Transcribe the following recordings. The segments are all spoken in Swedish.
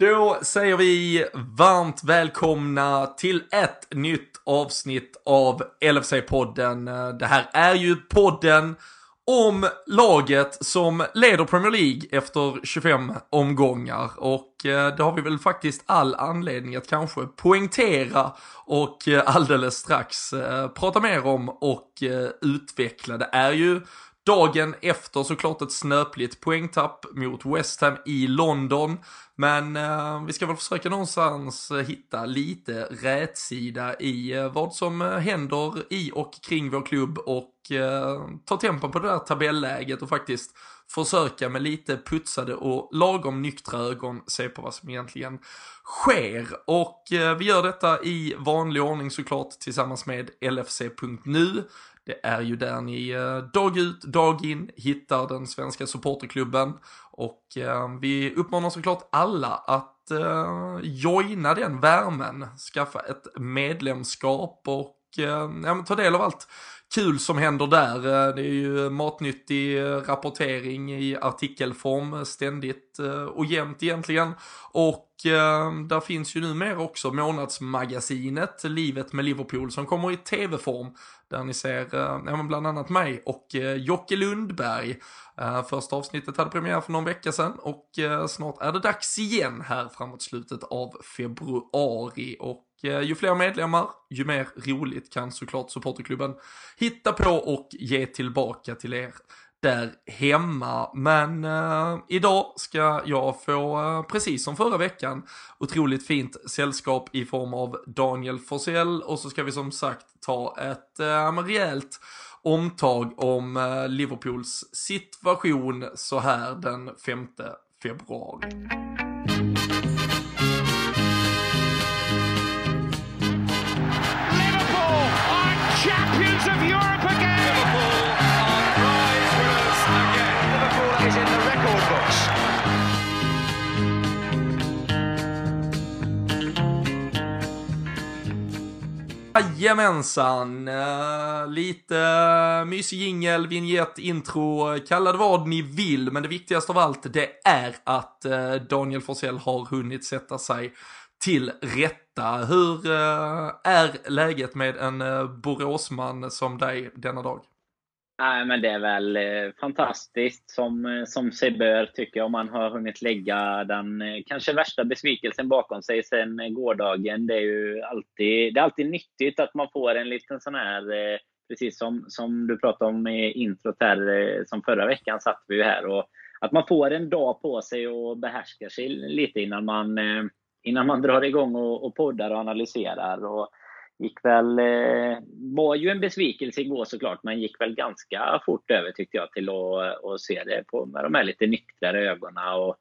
Då säger vi varmt välkomna till ett nytt avsnitt av LFC-podden. Det här är ju podden om laget som leder Premier League efter 25 omgångar och eh, det har vi väl faktiskt all anledning att kanske poängtera och eh, alldeles strax eh, prata mer om och utveckla. Det är ju Dagen efter såklart ett snöpligt poängtapp mot West Ham i London. Men eh, vi ska väl försöka någonstans hitta lite rätsida i eh, vad som eh, händer i och kring vår klubb och eh, ta tempen på det där tabelläget och faktiskt försöka med lite putsade och lagom nyktra ögon se på vad som egentligen sker. Och eh, vi gör detta i vanlig ordning såklart tillsammans med LFC.nu. Det är ju där ni eh, dag ut, dag in hittar den svenska supporterklubben. Och eh, vi uppmanar såklart alla att eh, joina den värmen, skaffa ett medlemskap och eh, ja, ta del av allt kul som händer där. Eh, det är ju matnyttig eh, rapportering i artikelform eh, ständigt och jämt egentligen. Och där finns ju numera också månadsmagasinet Livet med Liverpool som kommer i tv-form där ni ser ja, bland annat mig och Jocke Lundberg. Första avsnittet hade premiär för någon vecka sedan och snart är det dags igen här framåt slutet av februari. Och Eh, ju fler medlemmar, ju mer roligt kan såklart supporterklubben hitta på och ge tillbaka till er där hemma. Men eh, idag ska jag få, eh, precis som förra veckan, otroligt fint sällskap i form av Daniel Forsell och så ska vi som sagt ta ett eh, rejält omtag om eh, Liverpools situation så här den 5 februari. Jajamensan, uh, lite eh, mysig jingel, vignett, intro, kalla det vad ni vill, men det viktigaste av allt det är att uh, Daniel Forsell har hunnit sätta sig till rätta. Hur är läget med en Boråsman som dig denna dag? Nej, men det är väl eh, fantastiskt som, eh, som sig bör, tycker jag, om man har hunnit lägga den eh, kanske värsta besvikelsen bakom sig sen gårdagen. Det är ju alltid, det är alltid nyttigt att man får en liten sån här, eh, precis som, som du pratade om i introt här, eh, som förra veckan satt vi ju här, och att man får en dag på sig och behärskar sig lite innan man, innan man drar igång och, och poddar och analyserar. Och, gick väl, eh, var ju en besvikelse igår såklart, men gick väl ganska fort över tyckte jag till att, att se det på, med de här lite nyktrare ögonen. Och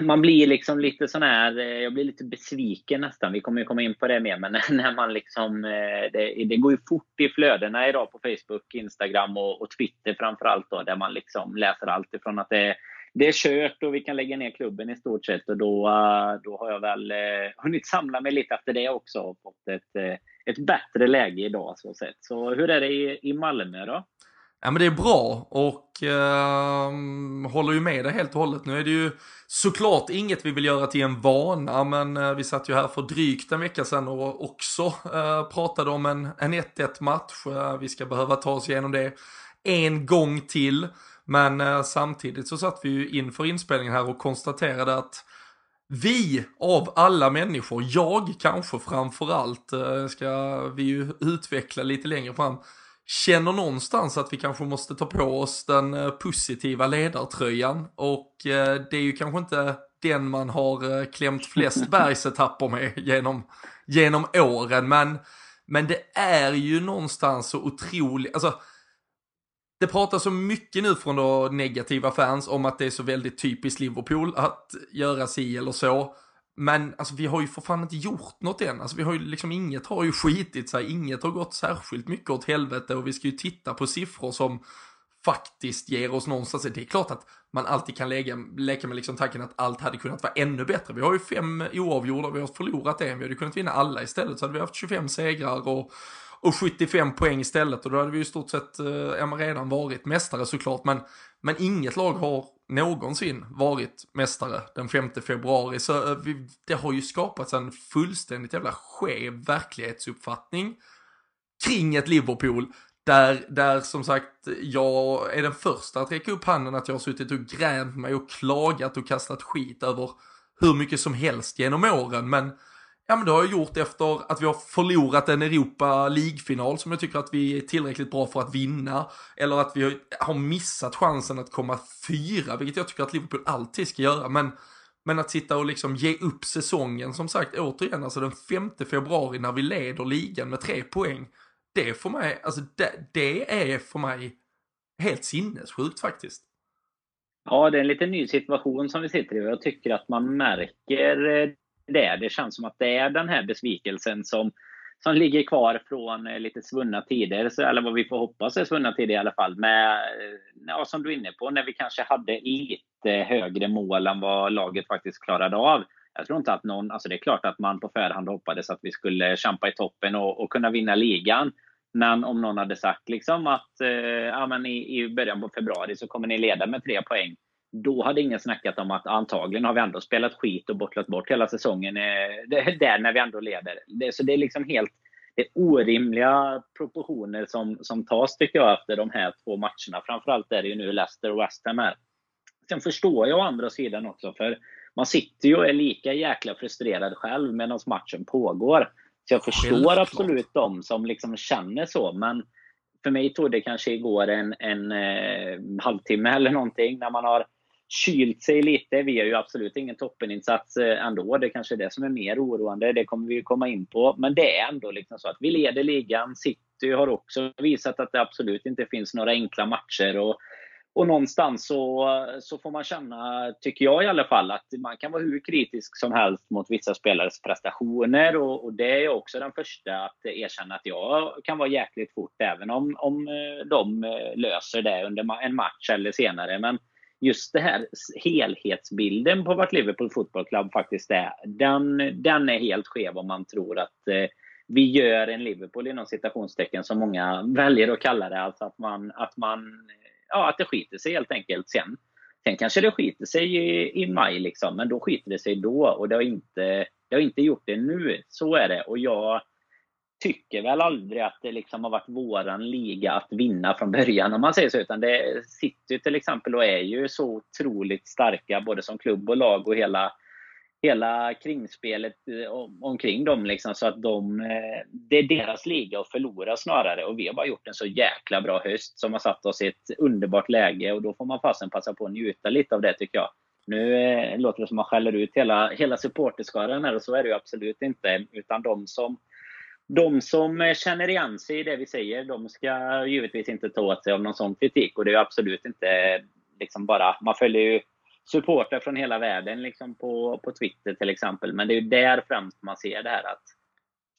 man blir liksom lite sån här, eh, jag blir lite besviken nästan, vi kommer ju komma in på det mer, men när man liksom, eh, det, det går ju fort i flödena idag på Facebook, Instagram och, och Twitter framförallt då, där man liksom läser allt ifrån att det det är kört och vi kan lägga ner klubben i stort sett. Och då, eh, då har jag väl eh, hunnit samla mig lite efter det också och fått ett, eh, ett bättre läge idag. Så, sett. så hur är det i, i Malmö då? Ja men det är bra och eh, håller ju med dig helt och hållet. Nu är det ju såklart inget vi vill göra till en vana men eh, vi satt ju här för drygt en vecka sedan och också eh, pratade om en, en 1-1 match. vi ska behöva ta oss igenom det en gång till. Men eh, samtidigt så satt vi ju inför inspelningen här och konstaterade att vi av alla människor, jag kanske framförallt, eh, ska vi ju utveckla lite längre fram, känner någonstans att vi kanske måste ta på oss den eh, positiva ledartröjan. Och eh, det är ju kanske inte den man har eh, klämt flest bergsetapper med genom, genom åren. Men, men det är ju någonstans så otroligt, alltså det pratas så mycket nu från då negativa fans om att det är så väldigt typiskt Liverpool att göra si eller så. Men alltså vi har ju för fan inte gjort något än. Alltså vi har ju liksom, inget har ju skitit sig, inget har gått särskilt mycket åt helvete och vi ska ju titta på siffror som faktiskt ger oss någonstans. Det är klart att man alltid kan lägga, leka med liksom tanken att allt hade kunnat vara ännu bättre. Vi har ju fem oavgjorda, vi har förlorat en, vi hade kunnat vinna alla istället så hade vi haft 25 segrar och och 75 poäng istället och då hade vi ju i stort sett eh, redan varit mästare såklart. Men, men inget lag har någonsin varit mästare den 5 februari. Så eh, vi, det har ju skapats en fullständigt jävla skev verklighetsuppfattning kring ett Liverpool där, där som sagt, jag är den första att räcka upp handen att jag har suttit och grämt mig och klagat och kastat skit över hur mycket som helst genom åren. Men, ja, men det har jag gjort efter att vi har förlorat en Europa League-final som jag tycker att vi är tillräckligt bra för att vinna. Eller att vi har missat chansen att komma fyra, vilket jag tycker att Liverpool alltid ska göra. Men, men att sitta och liksom ge upp säsongen, som sagt, återigen, alltså den 5 februari när vi leder ligan med tre poäng det för mig, alltså det, det är för mig helt sinnessjukt faktiskt. Ja, det är en lite ny situation som vi sitter i och jag tycker att man märker eh, det det. Det känns som att det är den här besvikelsen som, som ligger kvar från eh, lite svunna tider, eller vad vi får hoppas är svunna tider i alla fall. Med, eh, ja, som du är inne på, när vi kanske hade lite högre mål än vad laget faktiskt klarade av. Jag tror inte att någon, alltså det är klart att man på förhand hoppades att vi skulle kämpa i toppen och, och kunna vinna ligan. Men om någon hade sagt liksom att eh, ja, men i, i början på februari så kommer ni leda med tre poäng. Då hade ingen snackat om att antagligen har vi ändå spelat skit och bottlat bort hela säsongen. Eh, där när vi ändå leder. Det, så det är liksom helt det är orimliga proportioner som, som tas tycker jag efter de här två matcherna. Framförallt är det ju nu Leicester och West Ham här. Sen förstår jag å andra sidan också, för man sitter ju och är lika jäkla frustrerad själv medan matchen pågår. Så jag förstår absolut de som liksom känner så. Men för mig tog det kanske igår en, en eh, halvtimme eller någonting när man har kylt sig lite. Vi har ju absolut ingen toppeninsats eh, ändå. Det kanske är det som är mer oroande. Det kommer vi komma in på. Men det är ändå liksom så att vi leder ligan. City har också visat att det absolut inte finns några enkla matcher. Och och någonstans så, så får man känna, tycker jag i alla fall, att man kan vara hur kritisk som helst mot vissa spelares prestationer. Och, och det är jag också den första att erkänna att jag kan vara jäkligt fort, även om, om eh, de eh, löser det under en match eller senare. Men just det här helhetsbilden på vart Liverpool Football Club faktiskt är, den, den är helt skev om man tror att eh, vi gör en Liverpool inom citationstecken som många väljer att kalla det. Alltså att man, att man ja, att det skiter sig helt enkelt. Sen, sen kanske det skiter sig i, i maj, liksom, men då skiter det sig då. Och det har, inte, det har inte gjort det nu. Så är det. Och jag tycker väl aldrig att det liksom har varit våran liga att vinna från början, om man säger så. Utan det City till exempel och är ju så otroligt starka, både som klubb och lag och hela hela kringspelet eh, omkring dem. Liksom, så att de, eh, det är deras liga att förlora snarare. Och vi har bara gjort en så jäkla bra höst som har satt oss i ett underbart läge. Och då får man fasen passa på att njuta lite av det tycker jag. Nu eh, låter det som att man skäller ut hela, hela supporterskaran här och så är det ju absolut inte. Utan de som, de som känner igen sig i det vi säger, de ska givetvis inte ta åt sig av någon sån kritik. Och det är absolut inte liksom bara, man följer ju supportrar från hela världen liksom på, på Twitter till exempel. Men det är ju där främst man ser det här att,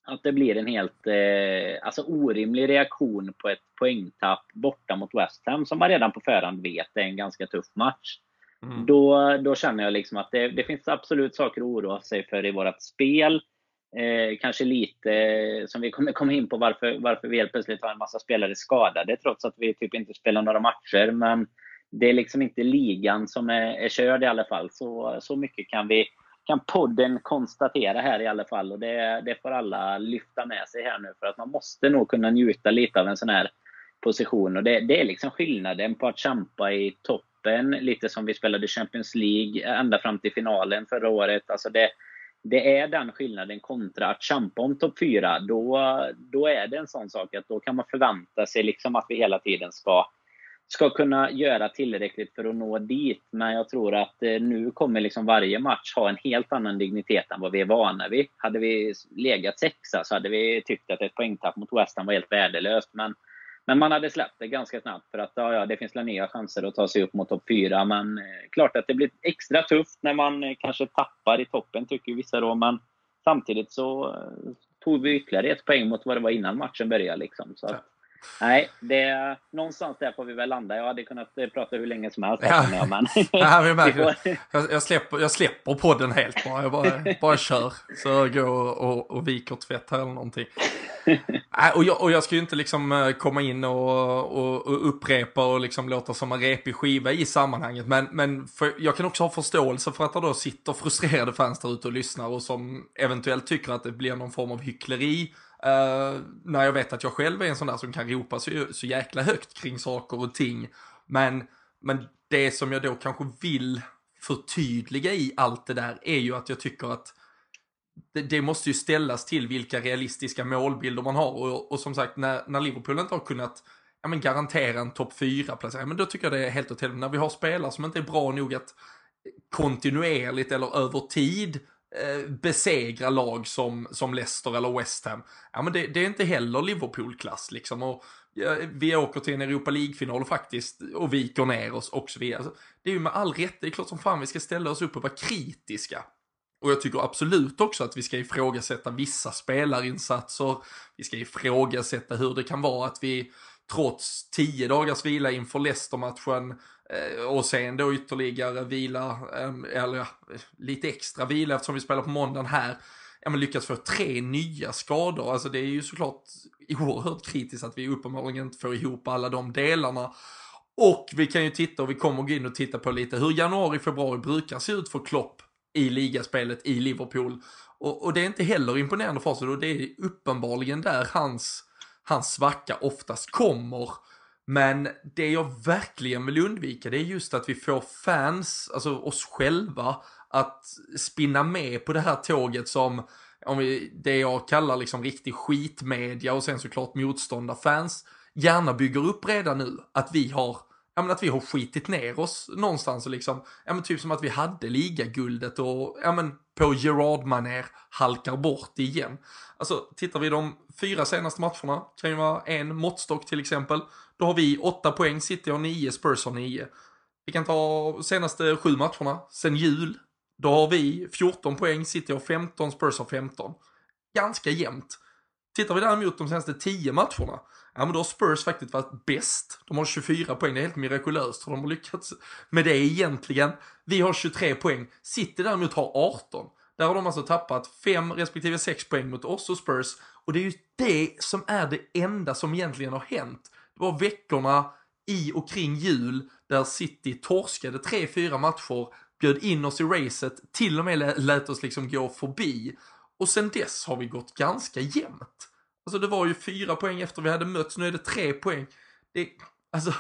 att det blir en helt eh, alltså orimlig reaktion på ett poängtapp borta mot West Ham som man redan på förhand vet är en ganska tuff match. Mm. Då, då känner jag liksom att det, det, finns absolut saker att oroa sig för i vårt spel. Eh, kanske lite, eh, som vi kommer komma in på, varför, varför vi helt plötsligt har en massa spelare skadade trots att vi typ inte spelar några matcher. Men det är liksom inte ligan som är, är körd i alla fall. Så, så mycket kan vi kan podden konstatera här i alla fall. Och det, det får alla lyfta med sig här nu. För att man måste nog kunna njuta lite av en sån här position. Och det, det är liksom skillnaden på att kämpa i toppen, lite som vi spelade Champions League ända fram till finalen förra året. Alltså det, det är den skillnaden kontra att kämpa om topp 4. Då, då är det en sån sak att då kan man förvänta sig liksom att vi hela tiden ska ska kunna göra tillräckligt för att nå dit. Men jag tror att eh, nu kommer liksom varje match ha en helt annan dignitet än vad vi är vana vid. Hade vi legat sexa så hade vi tyckt att ett poängtapp mot West Ham var helt värdelöst. Men, men man hade släppt det ganska snabbt för att ja, ja, det finns nya chanser att ta sig upp mot topp 4. Men eh, klart att det blir extra tufft när man eh, kanske tappar i toppen, tycker vissa då. Men samtidigt så eh, tog vi ytterligare ett poäng mot vad det var innan matchen började. Liksom. Så att, Nej, det, någonstans där får vi väl landa. Jag hade kunnat eh, prata hur länge som helst. Ja. Ja. Men, Ja, vi märker. Jag, jag, släpper, jag släpper podden helt bara. Jag bara, bara kör. Så går och, och, och viker tvätt här eller någonting. Och, jag, och jag ska ju inte liksom eh, komma in och, och, och upprepa och liksom låta som en repig skiva i sammanhanget. Men, men för, jag kan också ha förståelse för att det då sitter frustrerade fans där ute och lyssnar och som eventuellt tycker att det blir någon form av hyckleri. Uh, när jag vet att jag själv är en sån där som kan ropa så, så jäkla högt kring saker och ting. Men, men det som jag då kanske vill förtydliga i allt det där är ju att jag tycker att det, det måste ju ställas till vilka realistiska målbilder man har och, och som sagt när, när Liverpool inte har kunnat ja, men garantera en topp 4-placering, men då tycker jag det är helt åt helvete. När vi har spelare som inte är bra nog att kontinuerligt eller över tid Eh, besegra lag som, som Leicester eller West Ham, ja men det, det är inte heller Liverpool-klass liksom. Och, ja, vi åker till en Europa League-final faktiskt och viker ner oss och så vidare. Alltså, det är ju med all rätt, det är klart som fan vi ska ställa oss upp och vara kritiska. Och jag tycker absolut också att vi ska ifrågasätta vissa spelarinsatser. Vi ska ifrågasätta hur det kan vara att vi trots tio dagars vila inför Leicester-matchen Eh, och sen då ytterligare vila, ehm, eller ja, lite extra vila eftersom vi spelar på måndagen här, ja men lyckas få tre nya skador. Alltså det är ju såklart oerhört kritiskt att vi uppenbarligen inte får ihop alla de delarna. Och vi kan ju titta och vi kommer gå in och titta på lite hur januari, februari brukar se ut för Klopp i ligaspelet i Liverpool. Och, och det är inte heller imponerande för oss och det är uppenbarligen där hans, hans svacka oftast kommer. Men det jag verkligen vill undvika det är just att vi får fans, alltså oss själva, att spinna med på det här tåget som om vi, det jag kallar liksom riktig skitmedia och sen såklart motståndarfans gärna bygger upp redan nu. Att vi har ja, men att vi har skitit ner oss någonstans och liksom, ja men typ som att vi hade ligaguldet och ja men på gerard maner halkar bort igen. Alltså tittar vi de fyra senaste matcherna, kan ju vara en måttstock till exempel, då har vi 8 poäng, City har 9, Spurs har 9. Vi kan ta senaste 7 matcherna, sen jul, då har vi 14 poäng, City har 15, Spurs har 15. Ganska jämnt. Tittar vi däremot de senaste 10 matcherna, ja men då har Spurs faktiskt varit bäst. De har 24 poäng, det är helt mirakulöst hur de har lyckats med det egentligen. Vi har 23 poäng, City däremot har 18. Där har de alltså tappat 5 respektive 6 poäng mot oss och Spurs. Och det är ju det som är det enda som egentligen har hänt. Det var veckorna i och kring jul där City torskade 3-4 matcher, bjöd in oss i racet, till och med lät oss liksom gå förbi. Och sen dess har vi gått ganska jämnt. Alltså det var ju fyra poäng efter vi hade mötts, nu är det tre poäng. Det, alltså,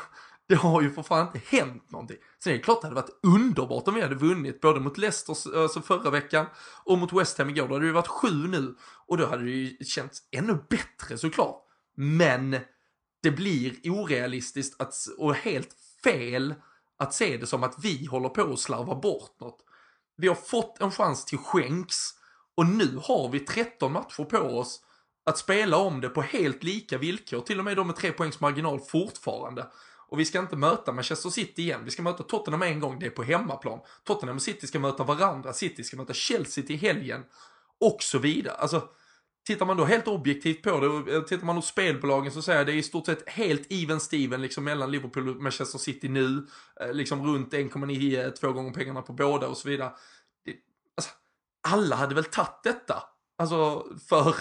det har ju för fan inte hänt någonting. Sen är det klart det hade varit underbart om vi hade vunnit både mot Leicester alltså förra veckan och mot West Ham igår. Då hade det ju varit sju nu och då hade det ju känts ännu bättre såklart. Men det blir orealistiskt att, och helt fel att se det som att vi håller på att slarva bort något. Vi har fått en chans till skänks och nu har vi 13 matcher på oss att spela om det på helt lika villkor, till och med de med tre poängs marginal fortfarande. Och vi ska inte möta Manchester City igen, vi ska möta Tottenham en gång, det är på hemmaplan. Tottenham och City ska möta varandra, City ska möta Chelsea till helgen. Och så vidare. Alltså, tittar man då helt objektivt på det, och tittar man hos spelbolagen så säger jag det är i stort sett helt even Steven liksom mellan Liverpool och Manchester City nu. Eh, liksom runt 1,9, två gånger pengarna på båda och så vidare. Det, alltså, alla hade väl tagit detta? Alltså för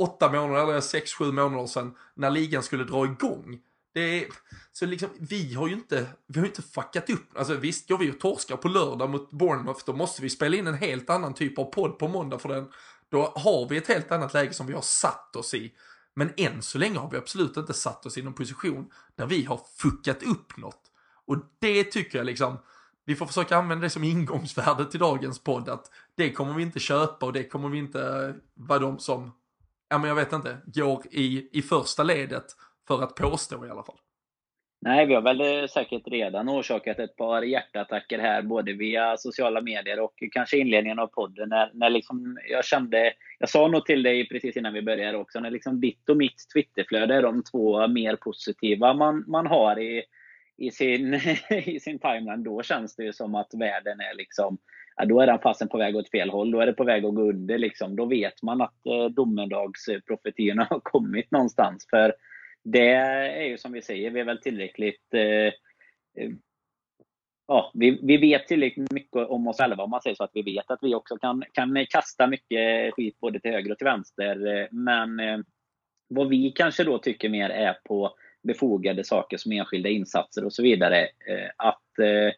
åtta månader eller sex, sju månader sedan när ligan skulle dra igång. Det är, så liksom, vi har ju inte, vi har inte fuckat upp. Alltså visst, går vi och torskar på lördag mot Bournemouth, då måste vi spela in en helt annan typ av podd på måndag för den. Då har vi ett helt annat läge som vi har satt oss i. Men än så länge har vi absolut inte satt oss i någon position där vi har fuckat upp något. Och det tycker jag liksom, vi får försöka använda det som ingångsvärde till dagens podd, att det kommer vi inte köpa och det kommer vi inte eh, vara de som ja men jag vet inte, går i, i första ledet för att påstå i alla fall. Nej, vi har väl eh, säkert redan orsakat ett par hjärtattacker här, både via sociala medier och kanske inledningen av podden. När, när liksom jag kände, jag sa nog till dig precis innan vi började också, när liksom ditt och mitt Twitterflöde är de två mer positiva man, man har i, i, sin, i sin timeline, då känns det ju som att världen är liksom ja, då är den fasen på väg åt fel håll. Då är det på väg att gå under. Liksom. Då vet man att eh, domedagsprofetiorna har kommit någonstans. För det är ju som vi säger, vi är väl tillräckligt eh, eh, ja, vi, vi vet tillräckligt mycket om oss själva om man säger så att vi vet att vi också kan, kan kasta mycket skit både till höger och till vänster. Men eh, vad vi kanske då tycker mer är på befogade saker som enskilda insatser och så vidare. Eh, att, eh,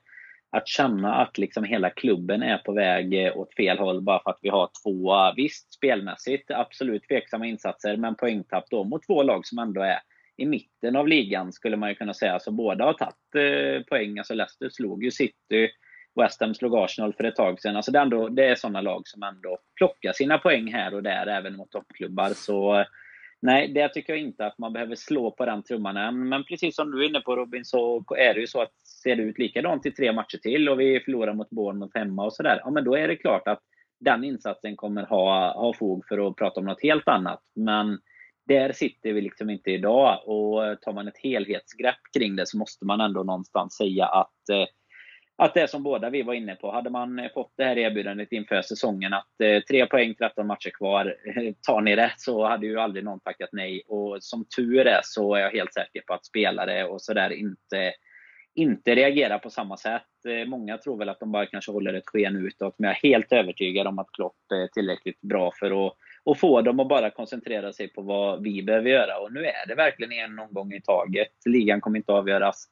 att känna att liksom hela klubben är på väg eh, åt fel håll bara för att vi har två, visst spelmässigt absolut tveksamma insatser, men poängtapp då mot två lag som ändå är i mitten av ligan skulle man ju kunna säga. Så båda har tagit eh, poäng. Alltså Leicester slog ju City, West Ham slog Arsenal för ett tag sedan. Alltså det, är ändå, det är sådana lag som ändå plockar sina poäng här och där, även mot toppklubbar. Så eh, nej, det tycker jag inte att man behöver slå på den trumman än. Men precis som du är inne på Robin, så är det ju så att ser det ut likadant i tre matcher till och vi förlorar mot Bournemouth hemma och sådär, ja men då är det klart att den insatsen kommer ha, ha fog för att prata om något helt annat. Men där sitter vi liksom inte idag. Och tar man ett helhetsgrepp kring det så måste man ändå någonstans säga att eh, att det är som båda vi var inne på. Hade man fått det här erbjudandet inför säsongen att eh, tre poäng, 13 matcher kvar, tar ni det så hade ju aldrig någon tackat nej. Och som tur är så är jag helt säker på att spelare och sådär inte, inte reagerar på samma sätt. Eh, många tror väl att de bara kanske håller ett sken utåt, men jag är helt övertygad om att Klopp är tillräckligt bra för att och få dem att bara koncentrera sig på vad vi behöver göra. Och nu är det verkligen en omgång i taget. Ligan kommer inte avgöras.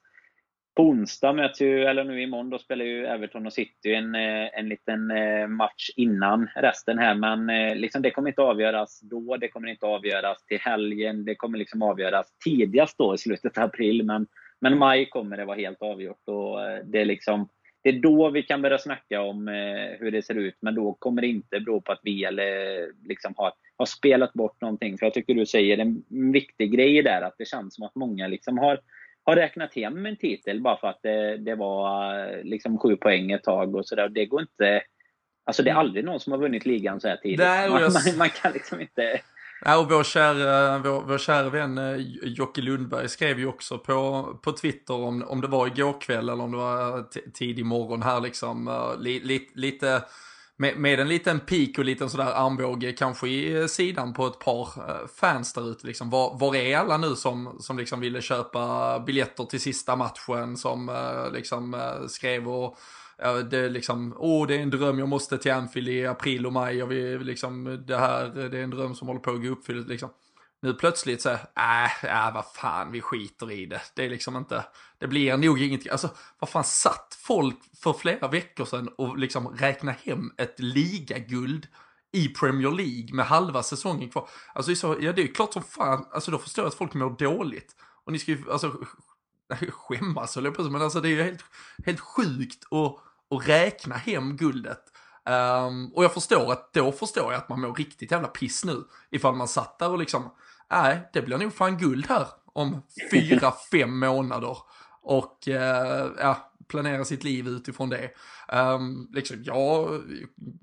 På onsdag möts ju, eller nu imorgon, då spelar ju Everton och City en, eh, en liten eh, match innan resten här. Men eh, liksom, det kommer inte avgöras då, det kommer inte avgöras till helgen. Det kommer liksom avgöras tidigast då i slutet av april. Men, men maj kommer det vara helt avgjort. Och det är liksom det är då vi kan börja snacka om eh, hur det ser ut. Men då kommer det inte bero på att vi eller, liksom har, har spelat bort någonting. För jag tycker du säger en viktig grej där, att det känns som att många liksom har, har räknat hem en titel bara för att det, det var liksom sju poäng ett tag och sådär. Det går inte... Alltså det är aldrig någon som har vunnit ligan så här tidigt. Nej, man, man, man, kan liksom inte... Ja, och vår kära, eh, vår, vår kära vän eh, Jocke Lundberg skrev ju också på, på Twitter om, om det var igår kväll eller om det var tidig morgon här liksom. Eh, li, li, lite med, med, en liten pik och liten sådär armbåge kanske i sidan på ett par fans där ute. Liksom. Var, var är alla nu som, som liksom ville köpa biljetter till sista matchen som liksom skrev och det är liksom, åh det är en dröm, jag måste till Anfield i april och maj och vi liksom, det här, det är en dröm som håller på att gå uppfylld liksom. Nu plötsligt så, äh, äh, vad fan, vi skiter i det. Det är liksom inte, det blir nog ingenting. Alltså, vad fan, satt folk för flera veckor sedan och liksom räkna hem ett ligaguld i Premier League med halva säsongen kvar. Alltså, så, ja det är ju klart som fan, alltså då förstår jag att folk mår dåligt. Och ni ska ju, alltså, skämmas höll jag på men alltså det är ju helt, helt sjukt och att räkna hem guldet. Um, och jag förstår att, då förstår jag att man mår riktigt jävla piss nu. Ifall man satt där och liksom, nej, det blir nog fan guld här om fyra, fem månader. Och uh, ja, planera sitt liv utifrån det. Um, liksom, ja,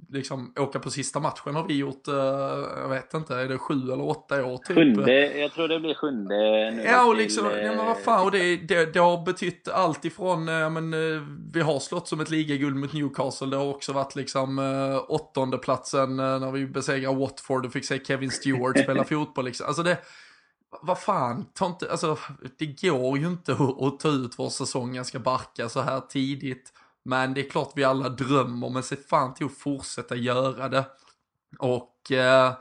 liksom åka på sista matchen har vi gjort, uh, jag vet inte, är det sju eller åtta år typ? Sjunde, jag tror det blir sjunde nu. Ja, och liksom, till, ja men vad fan, och det, det, det har betytt allt ifrån, ja men uh, vi har slått som ett ligaguld mot Newcastle, det har också varit liksom uh, åttonde platsen när vi besegrar Watford och fick se Kevin Stewart spela fotboll liksom. Alltså det, vad fan, ta inte, alltså, det går ju inte att, ta ut vår säsong ganska barka så här tidigt. Men det är klart vi alla drömmer, men se fan till att fortsätta göra det. Och eh,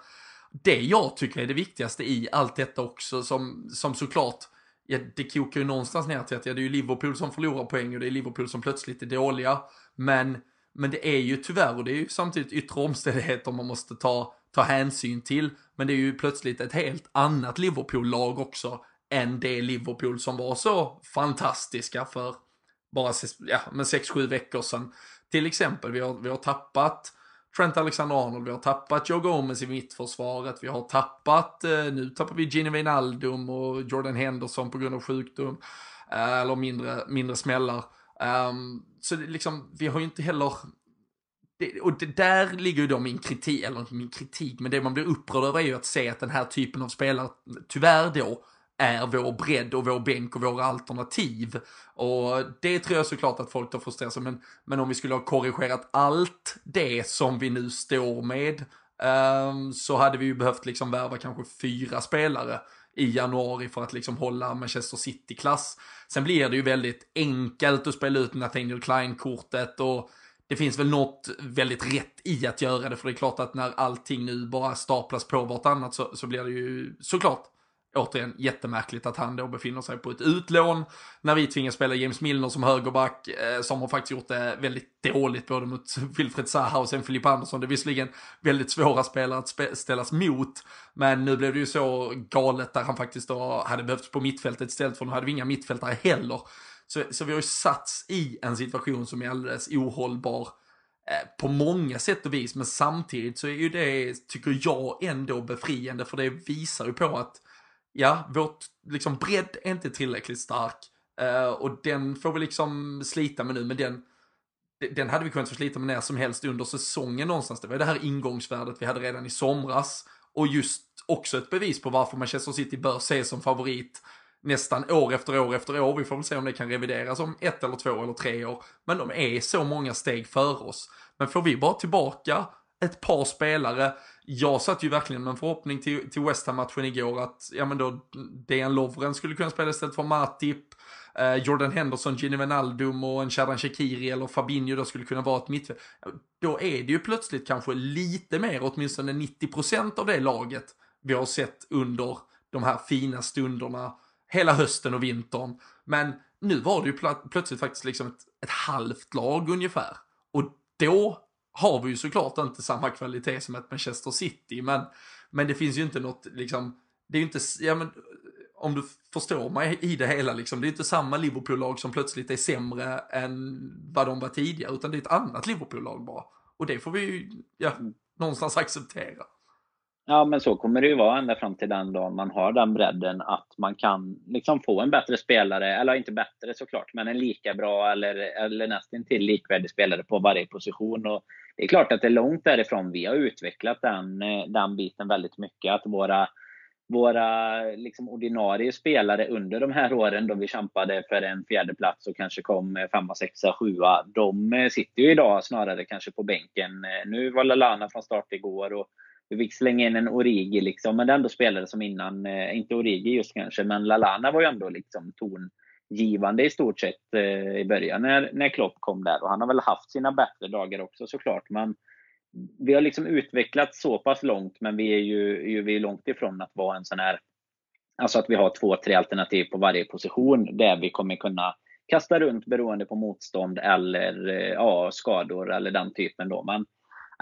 det jag tycker är det viktigaste i allt detta också, som, som såklart, ja, det kokar ju någonstans ner till att ja, det är ju Liverpool som förlorar poäng och det är Liverpool som plötsligt är dåliga. Men, men det är ju tyvärr, och det är ju samtidigt yttre omständigheter man måste ta ta hänsyn till. Men det är ju plötsligt ett helt annat Liverpool-lag också än det Liverpool som var så fantastiska för bara ja, 6-7 veckor sedan. Till exempel, vi har, vi har tappat Trent Alexander-Arnold, vi har tappat Joe Gomez i mittförsvaret, vi har tappat, eh, nu tappar vi Gini Wijnaldum och Jordan Henderson på grund av sjukdom, eh, eller mindre, mindre smällar. Um, så det, liksom, vi har ju inte heller det, och det, där ligger ju då min kritik, eller min kritik, men det man blir upprörd över är ju att se att den här typen av spelare, tyvärr då, är vår bredd och vår bänk och våra alternativ. Och det tror jag såklart att folk tar frustrerar sig, men, men om vi skulle ha korrigerat allt det som vi nu står med, um, så hade vi ju behövt liksom värva kanske fyra spelare i januari för att liksom hålla Manchester City-klass. Sen blir det ju väldigt enkelt att spela ut Nathaniel Klein-kortet och det finns väl något väldigt rätt i att göra det, för det är klart att när allting nu bara staplas på vartannat så, så blir det ju såklart återigen jättemärkligt att han då befinner sig på ett utlån när vi tvingas spela James Milner som högerback eh, som har faktiskt gjort det väldigt dåligt både mot Wilfred Zaha och sen Filip Andersson. Det är visserligen väldigt svåra spelare att ställas mot men nu blev det ju så galet där han faktiskt då hade behövts på mittfältet istället för nu hade vi inga mittfältare heller. Så, så vi har ju satts i en situation som är alldeles ohållbar eh, på många sätt och vis, men samtidigt så är ju det, tycker jag, ändå befriande. För det visar ju på att ja, vårt liksom bredd är inte tillräckligt stark. Uh, och den får vi liksom slita med nu, men den, den hade vi kunnat få slita med när som helst under säsongen någonstans. Det var det här ingångsvärdet vi hade redan i somras. Och just också ett bevis på varför Manchester City bör ses som favorit nästan år efter år efter år. Vi får väl se om det kan revideras om ett eller två eller tre år. Men de är så många steg före oss. Men får vi bara tillbaka ett par spelare. Jag satt ju verkligen med en förhoppning till, till West Ham-matchen igår att ja men då Dejan Lovren skulle kunna spela istället för Matip. Eh, Jordan Henderson, Gini Wijnaldum och en Shadan Shakiri eller Fabinho då skulle kunna vara ett mittfält. Då är det ju plötsligt kanske lite mer, åtminstone 90% av det laget vi har sett under de här fina stunderna hela hösten och vintern. Men nu var det ju pl plötsligt faktiskt liksom ett, ett halvt lag ungefär. Och då har vi ju såklart inte samma kvalitet som ett Manchester City, men, men det finns ju inte något, liksom, det är ju inte, ja men, om du förstår mig i det hela, liksom, det är ju inte samma Liverpool-lag som plötsligt är sämre än vad de var tidigare, utan det är ett annat Liverpool-lag bara. Och det får vi ju, ja, någonstans acceptera. Ja, men så kommer det ju vara ända fram till den dagen man har den bredden att man kan liksom få en bättre spelare, eller inte bättre såklart, men en lika bra eller, eller nästan till likvärdig spelare på varje position. Och det är klart att det är långt därifrån. Vi har utvecklat den, eh, den biten väldigt mycket. Att våra, våra liksom ordinarie spelare under de här åren då vi kämpade för en fjärde plats och kanske kom eh, femma, sexa, sjua. De eh, sitter ju idag snarare kanske på bänken. Nu var Lalana från start igår och vi fick slänga in en Origi, liksom, men det är ändå spelare som innan, eh, inte Origi just kanske, men Lalana var ju ändå liksom tongivande i stort sett eh, i början när, när Klopp kom där. Och han har väl haft sina bättre dagar också såklart. Men vi har liksom utvecklats så pass långt, men vi är ju, ju vi är långt ifrån att vara en sån här Alltså att vi har två, tre alternativ på varje position där vi kommer kunna kasta runt beroende på motstånd eller eh, ja, skador eller den typen. Då. Men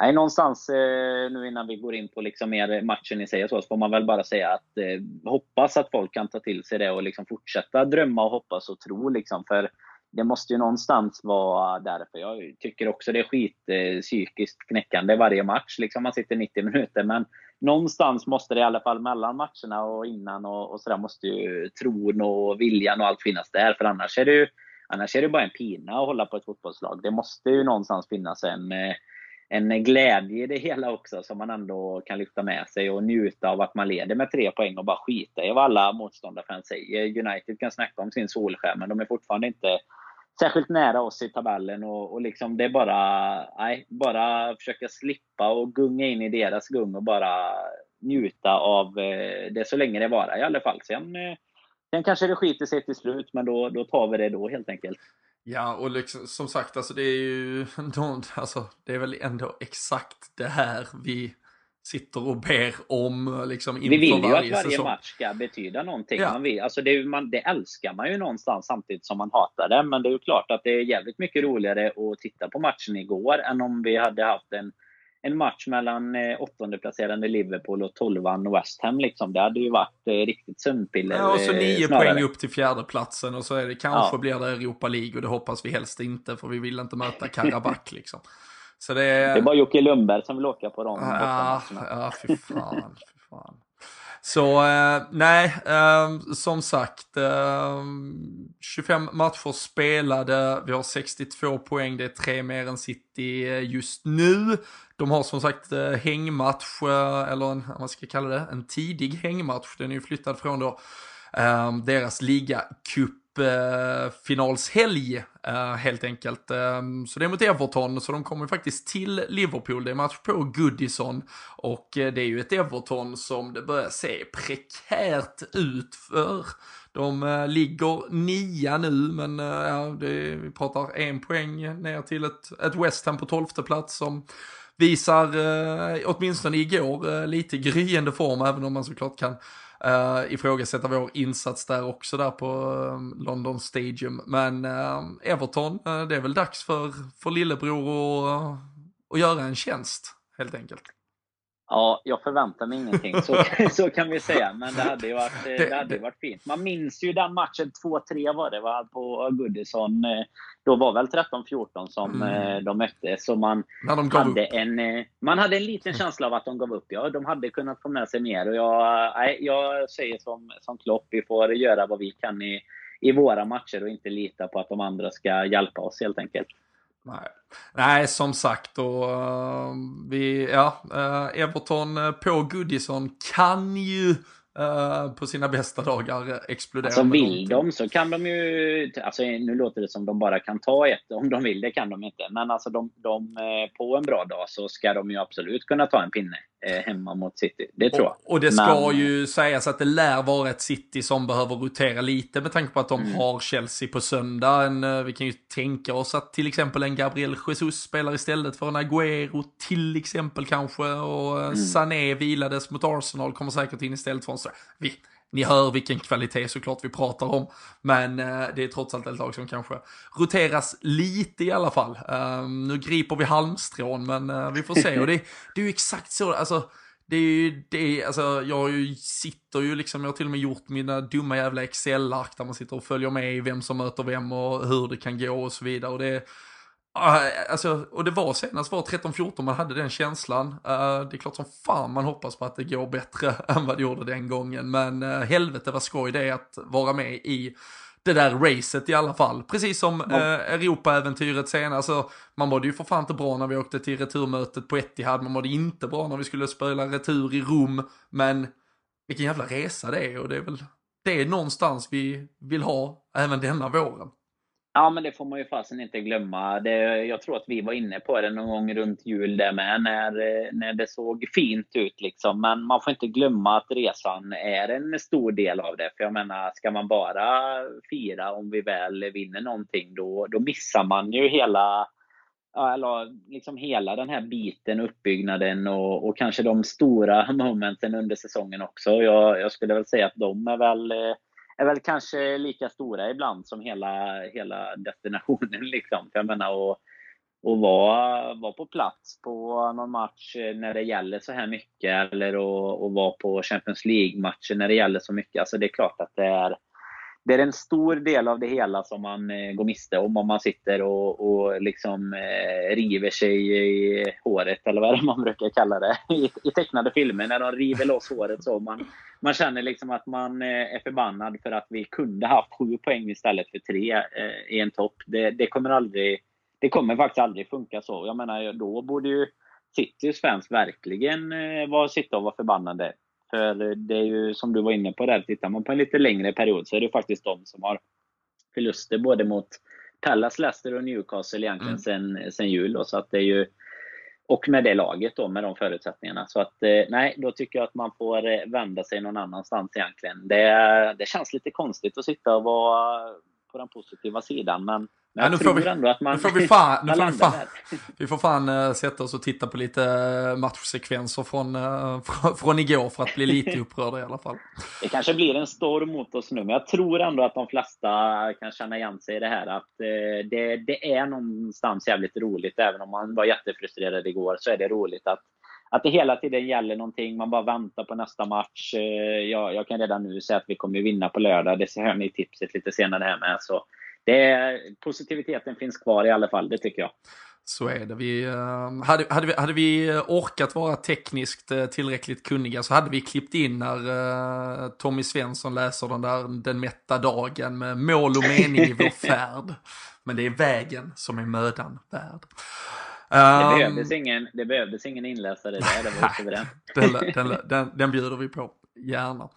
Nej, någonstans eh, nu innan vi går in på liksom mer matchen i sig och så, så får man väl bara säga att eh, hoppas att folk kan ta till sig det och liksom fortsätta drömma och hoppas och tro. Liksom, för det måste ju någonstans vara därför. Jag tycker också det är skit eh, psykiskt knäckande varje match. Liksom man sitter 90 minuter. Men någonstans måste det i alla fall mellan matcherna och innan och, och sådär måste ju tron och viljan och allt finnas där. För annars är det ju annars är det bara en pina att hålla på ett fotbollslag. Det måste ju någonstans finnas en eh, en glädje i det hela också som man ändå kan lyfta med sig och njuta av att man leder med tre poäng och bara skita i vad alla motståndarfans säger. United kan snacka om sin solskärm, men de är fortfarande inte särskilt nära oss i tabellen och, och liksom det är bara, nej, bara försöka slippa och gunga in i deras gung och bara njuta av eh, det så länge det varar i alla fall. Sen, eh, sen kanske det skiter sig till slut, men då, då tar vi det då helt enkelt. Ja, och liksom, som sagt, alltså det är ju, alltså, det är väl ändå exakt det här vi sitter och ber om liksom inför Vi vill ju varje att varje säsong. match ska betyda någonting. Ja. Man vill, alltså det, är man, det älskar man ju någonstans samtidigt som man hatar det. Men det är ju klart att det är jävligt mycket roligare att titta på matchen igår än om vi hade haft en, en match mellan eh, åttondeplacerade Liverpool och tolvan West Ham. Liksom. Det hade ju varit eh, riktigt sömnpiller. Ja, och så eh, nio snarare. poäng upp till fjärdeplatsen och så är det kanske Ja. blir det Europa League och det hoppas vi helst inte för vi vill inte möta Karabach liksom. Så det Det är... bara Jocke Lundberg som vill åka på de Ja, bortamatcherna. ja, fy fan. Fy fan. Så eh, nej, eh, som sagt, eh, 25 matcher spelade, vi har 62 poäng, det är tre mer än City eh, just nu. De har som sagt eh, hängmatch, eh, eller en, vad ska jag kalla det, en tidig hängmatch, den är ju flyttad från då eh, deras ligacup cupfinalshelg eh, helt enkelt. Ehm, så det är mot Everton, så de kommer faktiskt till Liverpool. Det är match på Goodison och eh, det är ju ett Everton som det börjar se prekärt ut för. De eh, ligger nia nu, men ja, det, vi pratar en poäng ner till ett, ett West Ham på tolfte plats som visar, åtminstone igår, lite gryende form, även om man såklart kan uh, ifrågasätta vår insats där också där på uh, London Stadium. Men uh, Everton, uh, det är väl dags för, för lillebror att, att göra en tjänst helt enkelt. Ja, jag förväntar mig ingenting, så, så kan vi säga. Men det hade ju varit, det, det hade varit fint. Man minns ju den matchen, 2-3 var det va, på Goodison. Då var väl 13-14 som mm. de mötte. Så man, de hade en, man hade en liten känsla av att de gav upp. Ja, de hade kunnat få med sig mer. Och jag, nej, jag säger som, som Klopp, vi får göra vad vi kan i, i våra matcher och inte lita på att de andra ska hjälpa oss helt enkelt. Nej. Nej, som sagt, och, uh, vi, ja, uh, Everton på Goodison kan ju Uh, på sina bästa dagar explodera. Alltså vill de så kan de ju, alltså nu låter det som de bara kan ta ett, om de vill det kan de inte. Men alltså de, de på en bra dag så ska de ju absolut kunna ta en pinne eh, hemma mot City. Det tror jag. Och det ska Men... ju sägas att det lär vara ett City som behöver rotera lite med tanke på att de mm. har Chelsea på söndag. En, eh, vi kan ju tänka oss att till exempel en Gabriel Jesus spelar istället för en Agüero till exempel kanske. Och eh, mm. Sané vilades mot Arsenal, kommer säkert in istället för en så. Vi, ni hör vilken kvalitet såklart vi pratar om. Men eh, det är trots allt ett lag som kanske roteras lite i alla fall. Um, nu griper vi halmstrån men uh, vi får se. Och det, det är ju exakt så, alltså det är ju det, alltså jag ju, sitter ju liksom, jag har till och med gjort mina dumma jävla Excel-ark där man sitter och följer med i vem som möter vem och hur det kan gå och så vidare. Och det, alltså, och det var senast var 13-14 man hade den känslan. Uh, det är klart som fan man hoppas på att det går bättre än vad det gjorde den gången. Men uh, helvete vad skoj det är att vara med i det där racet i alla fall. Precis som uh, Europa-äventyret senast. Alltså, man mådde ju för fan inte bra när vi åkte till returmötet på Etihad. Man mådde inte bra när vi skulle spela retur i Rom. Men vilken jävla resa det är och det är väl det är någonstans vi vill ha även denna våren. Ja, men det får man ju fasen inte glömma. Det, jag tror att vi var inne på det någon gång runt jul där med, när, när det såg fint ut. Liksom. Men man får inte glömma att resan är en stor del av det. För jag menar, ska man bara fira om vi väl vinner någonting, då, då missar man ju hela, eller liksom hela den här biten, uppbyggnaden och, och kanske de stora momenten under säsongen också. Jag, jag skulle väl säga att de är väl eh, är väl kanske lika stora ibland som hela, hela destinationen. Liksom. För jag menar, att, och vara, vara på plats på någon match när det gäller så här mycket eller att, att vara på Champions League-matcher när det gäller så mycket. Alltså det är klart att det är, det är en stor del av det hela som man eh, går miste om om man sitter och, och liksom eh, river sig i håret, eller vad man brukar kalla det, i, i tecknade filmer, när de river loss håret så. Man, man känner liksom att man eh, är förbannad för att vi kunde haft sju poäng istället för tre eh, i en topp. Det, det, kommer aldrig, det kommer faktiskt aldrig funka så. Jag menar, då borde ju Citys fans verkligen eh, sitta och vara förbannade. För det är ju som du var inne på där, tittar man på en lite längre period så är det faktiskt de som har förluster både mot Pallas, Leicester och Newcastle egentligen mm. sen, sen jul. Då, så att det är ju, och med det laget då, med de förutsättningarna. Så att eh, nej, då tycker jag att man får eh, vända sig någon annanstans egentligen. Det, det känns lite konstigt att sitta och vara på den positiva sidan. Men men ja, nu får vi, ändå att man... Nu får vi fan, nu får vi, fan vi får fan uh, sätta oss och titta på lite uh, matchsekvenser från, uh, från igår för att bli lite upprörda i alla fall. Det kanske blir en storm mot oss nu, men jag tror ändå att de flesta kan känna igen sig i det här. Att det, det är någonstans jävligt roligt, även om man var jättefrustrerad igår, så är det roligt att att det hela tiden gäller någonting, man bara väntar på nästa match. Jag, jag kan redan nu säga att vi kommer vinna på lördag, det hör ni i tipset lite senare här med. Så det, positiviteten finns kvar i alla fall, det tycker jag. Så är det. Vi, uh, hade, hade, vi, hade vi orkat vara tekniskt uh, tillräckligt kunniga så hade vi klippt in när uh, Tommy Svensson läser den där Den mätta dagen med mål och mening i vår färd. Men det är vägen som är mödan värd. Det, behövdes ingen, det behövdes ingen inläsare där, det var den, den, den, den bjuder vi på, gärna.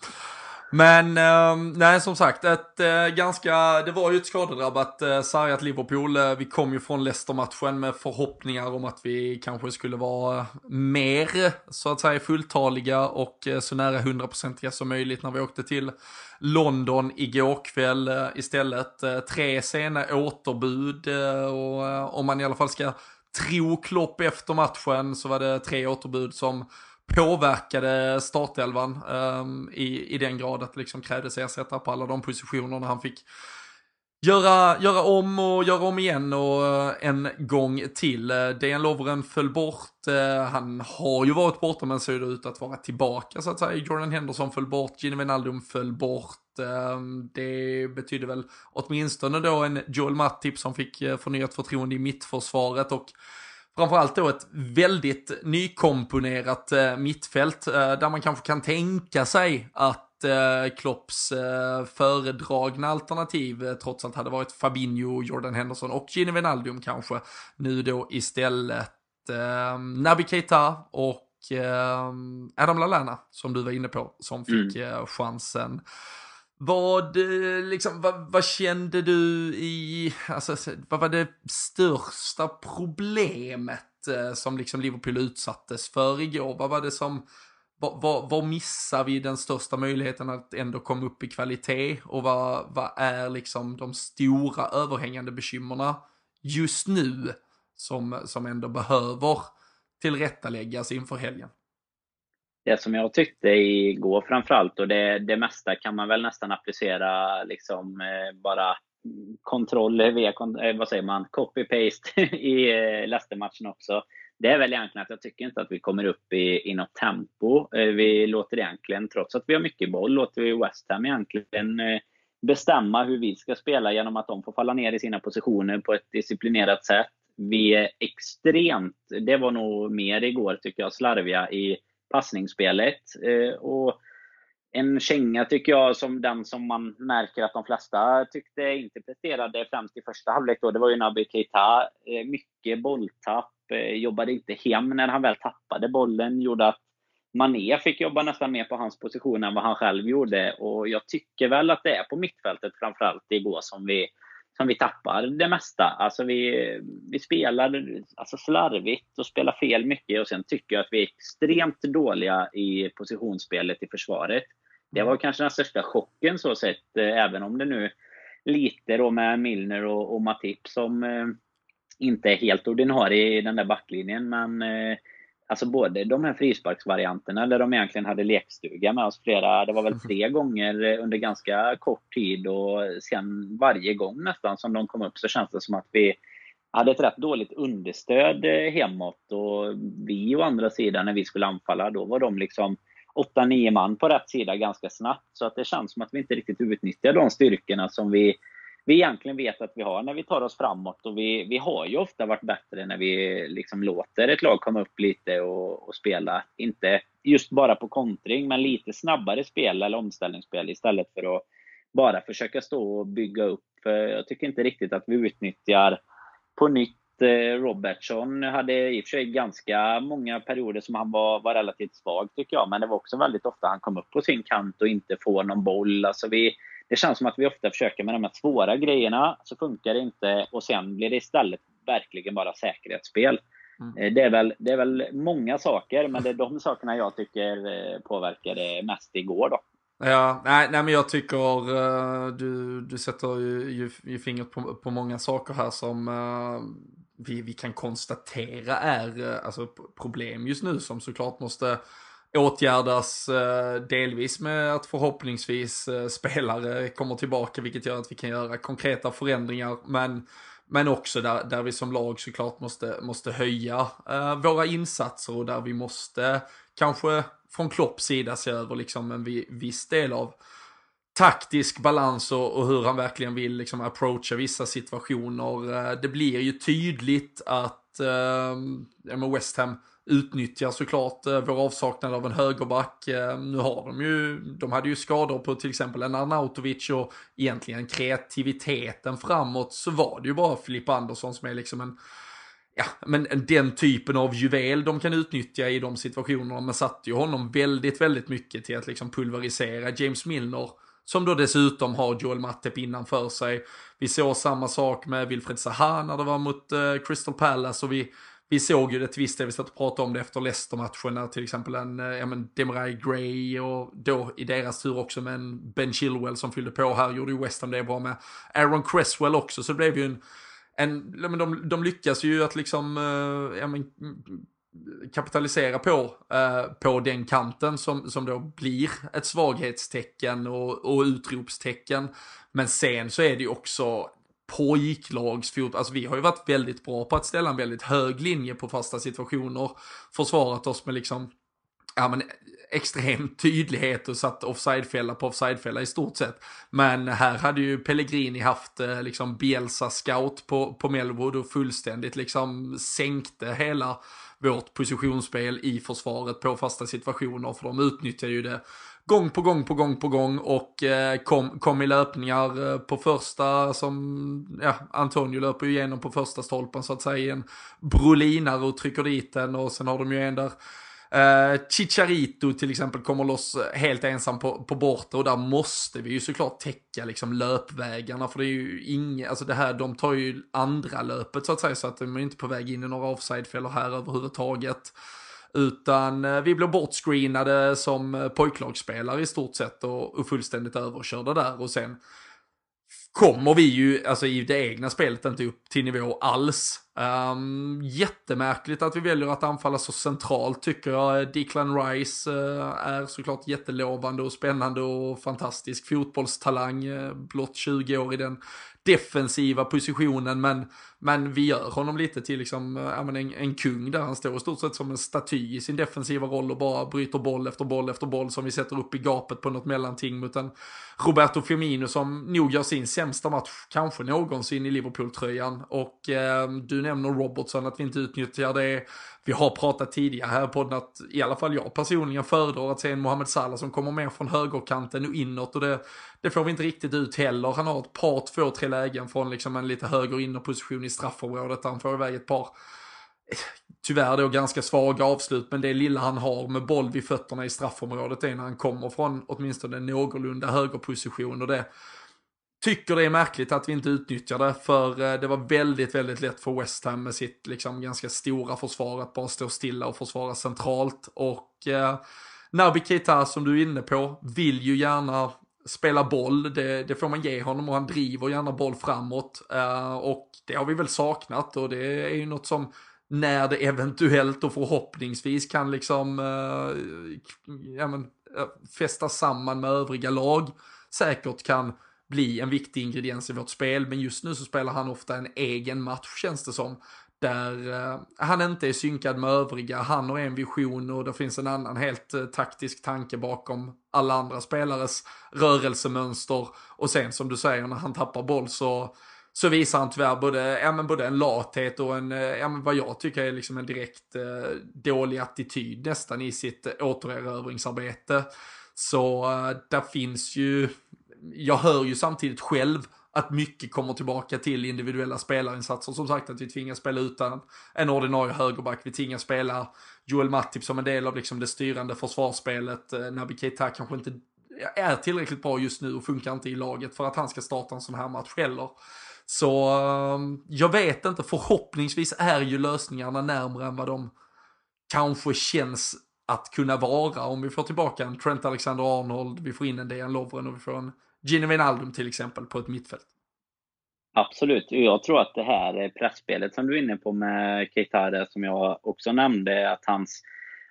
Men eh, nej, som sagt, ett eh, ganska, det var ju ett skadedrabbat eh, sargat Liverpool. Eh, vi kom ju från Leicester-matchen med förhoppningar om att vi kanske skulle vara mer, så att säga, fulltaliga och eh, så nära 100% som möjligt när vi åkte till London igår kväll eh, istället. Eh, tre sena återbud eh, och eh, om man i alla fall ska tro Klopp efter matchen så var det tre återbud som påverkade startelvan um, i, i den grad att det liksom krävdes ersättare på alla de positionerna han fick göra, göra om och göra om igen och eh, en gång till. Eh, Dejan Lovren föll bort, uh, han har ju varit borta men ser ut att vara tillbaka så att säga. Jordan Henderson föll bort, Gino Wijnaldum föll bort. Um, det betyder väl åtminstone då en Joel Mattip som fick förnyat förtroende i mittförsvaret och framförallt då ett väldigt nykomponerat eh, mittfält eh, där man kanske kan tänka sig att eh, Klopps eh, föredragna alternativ eh, trots allt hade varit Fabinho, Jordan Henderson och Gini Wijnaldum kanske. Nu då istället Naby Keita och Adam Lallana som du var inne på som fick mm. Chansen. Vad, eh, liksom, vad, vad, kände du i, alltså, vad var det största problemet eh, som liksom Liverpool utsattes för igår? Vad var det som, vad, vad, vad missar vi den största möjligheten att ändå komma upp i kvalitet? Och vad, vad är liksom de stora överhängande bekymmerna just nu som, som ändå behöver tillrättaläggas inför helgen? Det som jag tyckte igår framförallt, och det, det mesta kan man väl nästan applicera liksom eh, bara kontroll eh, via, eh, vad säger man, copy-paste i eh, Leicester-matchen också. Det är väl egentligen att jag tycker inte att vi kommer upp i, i något tempo. Eh, vi låter egentligen, trots att vi har mycket boll, låter vi West Ham egentligen eh, bestämma hur vi ska spela genom att de får falla ner i sina positioner på ett disciplinerat sätt. Vi är extremt, det var nog mer igår tycker jag, slarviga i passningsspelet. Eh, och en känga tycker jag, som den som man märker att de flesta tyckte inte presterade främst i första halvlek, då, det var ju Naby Keita. Eh, mycket bolltapp, eh, jobbade inte hem när han väl tappade bollen, gjorde att Mané fick jobba nästan mer på hans position än vad han själv gjorde. Och jag tycker väl att det är på mittfältet framförallt igår som vi som vi tappar det mesta. Alltså vi, vi spelar alltså slarvigt och spelar fel mycket och sen tycker jag att vi är extremt dåliga i positionsspelet i försvaret. Det var kanske den största chocken så sett, eh, även om det nu lite då med Milner och, och Matip som eh, inte är helt ordinarie i den där backlinjen. Men eh, Alltså både de här frisparksvarianterna där de egentligen hade lekstuga med oss flera, det var väl mm. tre gånger under ganska kort tid och sen varje gång nästan som de kom upp så känns det som att vi hade ett rätt dåligt understöd hemåt och vi å andra sidan när vi skulle anfalla då var de liksom 8-9 man på rätt sida ganska snabbt. Så att det känns som att vi inte riktigt utnyttjar de styrkorna som vi vi egentligen vet att vi har när vi tar oss framåt. Och vi, vi har ju ofta varit bättre när vi liksom låter ett lag komma upp lite och, och spela. Inte just bara på kontring, men lite snabbare spel eller omställningsspel istället för att bara försöka stå och bygga upp. Jag tycker inte riktigt att vi utnyttjar på nytt eh, Robertson hade i och för sig ganska många perioder som han var, var relativt svag tycker jag. Men det var också väldigt ofta han kom upp på sin kant och inte får någon boll. Alltså vi, det känns som att vi ofta försöker med de här svåra grejerna, så funkar det inte och sen blir det istället verkligen bara säkerhetsspel. Mm. Eh, det, är väl, det är väl många saker, men det är de sakerna jag tycker eh, påverkade mest igår. Då. Ja, nej, nej men jag tycker uh, du, du sätter ju, ju, ju fingret på, på många saker här som uh, vi, vi kan konstatera är alltså, problem just nu som såklart måste åtgärdas eh, delvis med att förhoppningsvis eh, spelare kommer tillbaka vilket gör att vi kan göra konkreta förändringar men, men också där, där vi som lag såklart måste, måste höja eh, våra insatser och där vi måste kanske från Klopps sida se över liksom en viss del av taktisk balans och, och, hur han verkligen vill liksom approacha vissa situationer. Det blir ju tydligt att eh, West Ham utnyttjar såklart eh, vår avsaknad av en högerback. Eh, nu har de ju, de hade ju skador på till exempel en Arnautovic och egentligen kreativiteten framåt så var det ju bara Filip Andersson som är liksom en ja, men den typen av juvel de kan utnyttja i de situationerna. Men satte ju honom väldigt, väldigt mycket till att liksom pulverisera James Milner. Som då dessutom har Joel Matip innanför sig. Vi såg samma sak med Wilfred Zaha när det var mot eh, Crystal Palace och vi, vi såg ju det till viss del, vi satt och pratade om det efter Leicester-matchen när till exempel en, eh, ja men Demarai Gray och då i deras tur också med en Ben Chilwell som fyllde på här, gjorde ju West Ham det bra med. Aaron Cresswell också, så det blev ju en en, de, de lyckas ju att liksom, eh, ja, men, mm, kapitalisera på, eh, på den kanten som, som då blir ett svaghetstecken och, och utropstecken. Men sen så är det ju också pojklagsfotboll, alltså vi har ju varit väldigt bra på att ställa en väldigt hög linje på fasta situationer, försvarat oss med liksom, ja men extrem tydlighet och satt offsidefälla på offsidefälla i stort sett. Men här hade ju Pellegrini haft eh, liksom Bielsa scout på, på Melwood och fullständigt liksom sänkte hela vårt positionsspel i försvaret på fasta situationer för de utnyttjar ju det gång på gång på gång på gång och eh, kom, kom i löpningar eh, på första som, ja, Antonio löper ju igenom på första stolpen så att säga en brolinare och trycker dit den och sen har de ju en där Uh, Chicharito till exempel kommer loss helt ensam på, på bortre och där måste vi ju såklart täcka liksom löpvägarna för det är ju inget, alltså det här, de tar ju andra löpet så att säga så att de är inte på väg in i några offsidefällor här överhuvudtaget. Utan eh, vi blev bortscreenade som eh, pojklagsspelare i stort sett och, och fullständigt överkörda där och sen kommer vi ju, alltså i det egna spelet, inte upp till nivå alls. Um, jättemärkligt att vi väljer att anfalla så centralt tycker jag. Declan Rice uh, är såklart jättelovande och spännande och fantastisk fotbollstalang. Uh, blott 20 år i den defensiva positionen men, men vi gör honom lite till liksom, uh, en, en kung där han står i stort sett som en staty i sin defensiva roll och bara bryter boll efter boll efter boll som vi sätter upp i gapet på något mellanting mot en Roberto Firmino som nog gör sin sämsta match kanske någonsin i Liverpool-tröjan och ehm, du nämner Robertson att vi inte utnyttjar det. Vi har pratat tidigare här på att i alla fall jag personligen föredrar att se en Mohamed Salah som kommer mer från högerkanten och inåt. Och det, det får vi inte riktigt ut heller. Han har ett par, två, tre lägen från liksom en lite höger innerposition i straffområdet där han får iväg ett par eh, tyvärr då ganska svaga avslut, men det lilla han har med boll vid fötterna i straffområdet är när han kommer från åtminstone någorlunda högerposition. Och det tycker det är märkligt att vi inte utnyttjar det, för eh, det var väldigt, väldigt lätt för West Ham med sitt liksom ganska stora försvar att bara stå stilla och försvara centralt. Och eh, Naby Keita, som du är inne på, vill ju gärna spela boll, det, det, får man ge honom och han driver gärna boll framåt. Eh, och det har vi väl saknat och det är ju något som när det eventuellt och förhoppningsvis kan liksom eh, ja, men, eh, fästa samman med övriga lag säkert kan bli en viktig ingrediens i vårt spel. Men just nu så spelar han ofta en egen match känns det som. Där eh, han inte är synkad med övriga, han har en vision och det finns en annan helt eh, taktisk tanke bakom alla andra spelares rörelsemönster. Och sen som du säger, när han tappar boll så, så visar han tyvärr både, ja, men både en lathet och en, eh, ja, men vad jag tycker är liksom en direkt eh, dålig attityd nästan i sitt eh, återerövringsarbete. Så där finns ju jag hör ju samtidigt själv att mycket kommer tillbaka till individuella spelarinsatser. Som sagt att vi tvingas spela utan en ordinarie högerback. Vi tvingas spela Joel Matip som en del av liksom det styrande försvarsspelet. Nabi Naby Keita kanske inte är tillräckligt bra just nu och funkar inte i laget för att han ska starta en sån här match heller. Så ehm, jag vet inte, förhoppningsvis är ju lösningarna närmare än vad de kanske känns att kunna vara. Om vi får tillbaka en Trent Alexander-Arnold, vi får in en Dejan Lovren och vi får en Gino Wijnaldum till exempel på ett mittfält. Absolut. Jag tror att det här pressspelet som du är inne på med Keita, som jag också nämnde, att hans,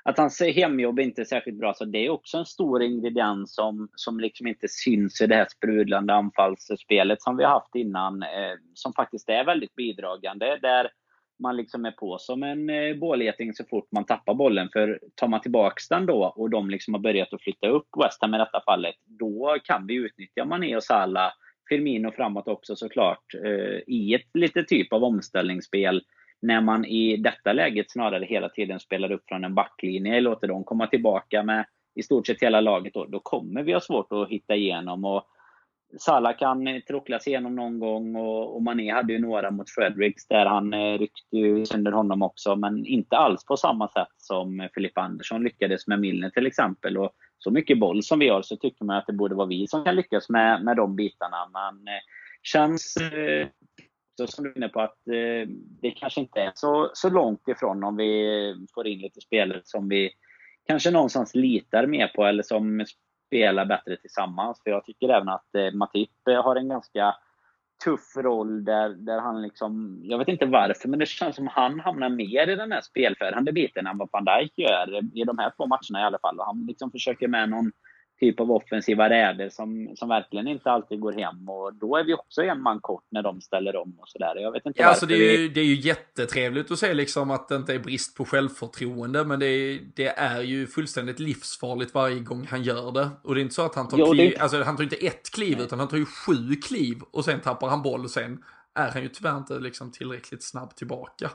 att hans hemjobb inte är särskilt bra. Så det är också en stor ingrediens som, som liksom inte syns i det här sprudlande anfallsspelet som vi har haft innan, eh, som faktiskt är väldigt bidragande. Där man liksom är på som en eh, bålgeting så fort man tappar bollen. För tar man tillbaks den då och de liksom har börjat att flytta upp West Ham i detta fallet, då kan vi utnyttja Mané och Salah, Firmino framåt också såklart, eh, i ett lite typ av omställningsspel. När man i detta läget snarare hela tiden spelar upp från en backlinje, låter dem komma tillbaka med i stort sett hela laget, då, då kommer vi ha svårt att hitta igenom. Och Salah kan eh, trucklas igenom någon gång och, och Mané hade ju några mot Fredericks där han eh, ryckte ju sönder honom också, men inte alls på samma sätt som Filippa Andersson lyckades med Milner till exempel. Och så mycket boll som vi har så tycker man att det borde vara vi som kan lyckas med, med de bitarna. Men eh, känns eh, så som du är inne på att eh, det kanske inte är så, så långt ifrån om vi får in lite spelare som vi kanske någonstans litar mer på eller som spela bättre tillsammans. För jag tycker även att eh, Matip eh, har en ganska tuff roll där, där han liksom, jag vet inte varför, men det känns som han hamnar mer i den här spelförande biten än vad van Dijk gör i de här två matcherna i alla fall. Och han liksom försöker med någon typ av offensiva räder som, som verkligen inte alltid går hem. Och då är vi också en man kort när de ställer om och sådär. Jag vet inte ja, alltså det, är ju, det är ju jättetrevligt att se liksom att det inte är brist på självförtroende. Men det är, det är ju fullständigt livsfarligt varje gång han gör det. Och det är inte så att han tar jo, kliv, det... alltså han tar inte ett kliv Nej. utan han tar ju sju kliv. Och sen tappar han boll och sen är han ju tyvärr inte liksom tillräckligt snabb tillbaka.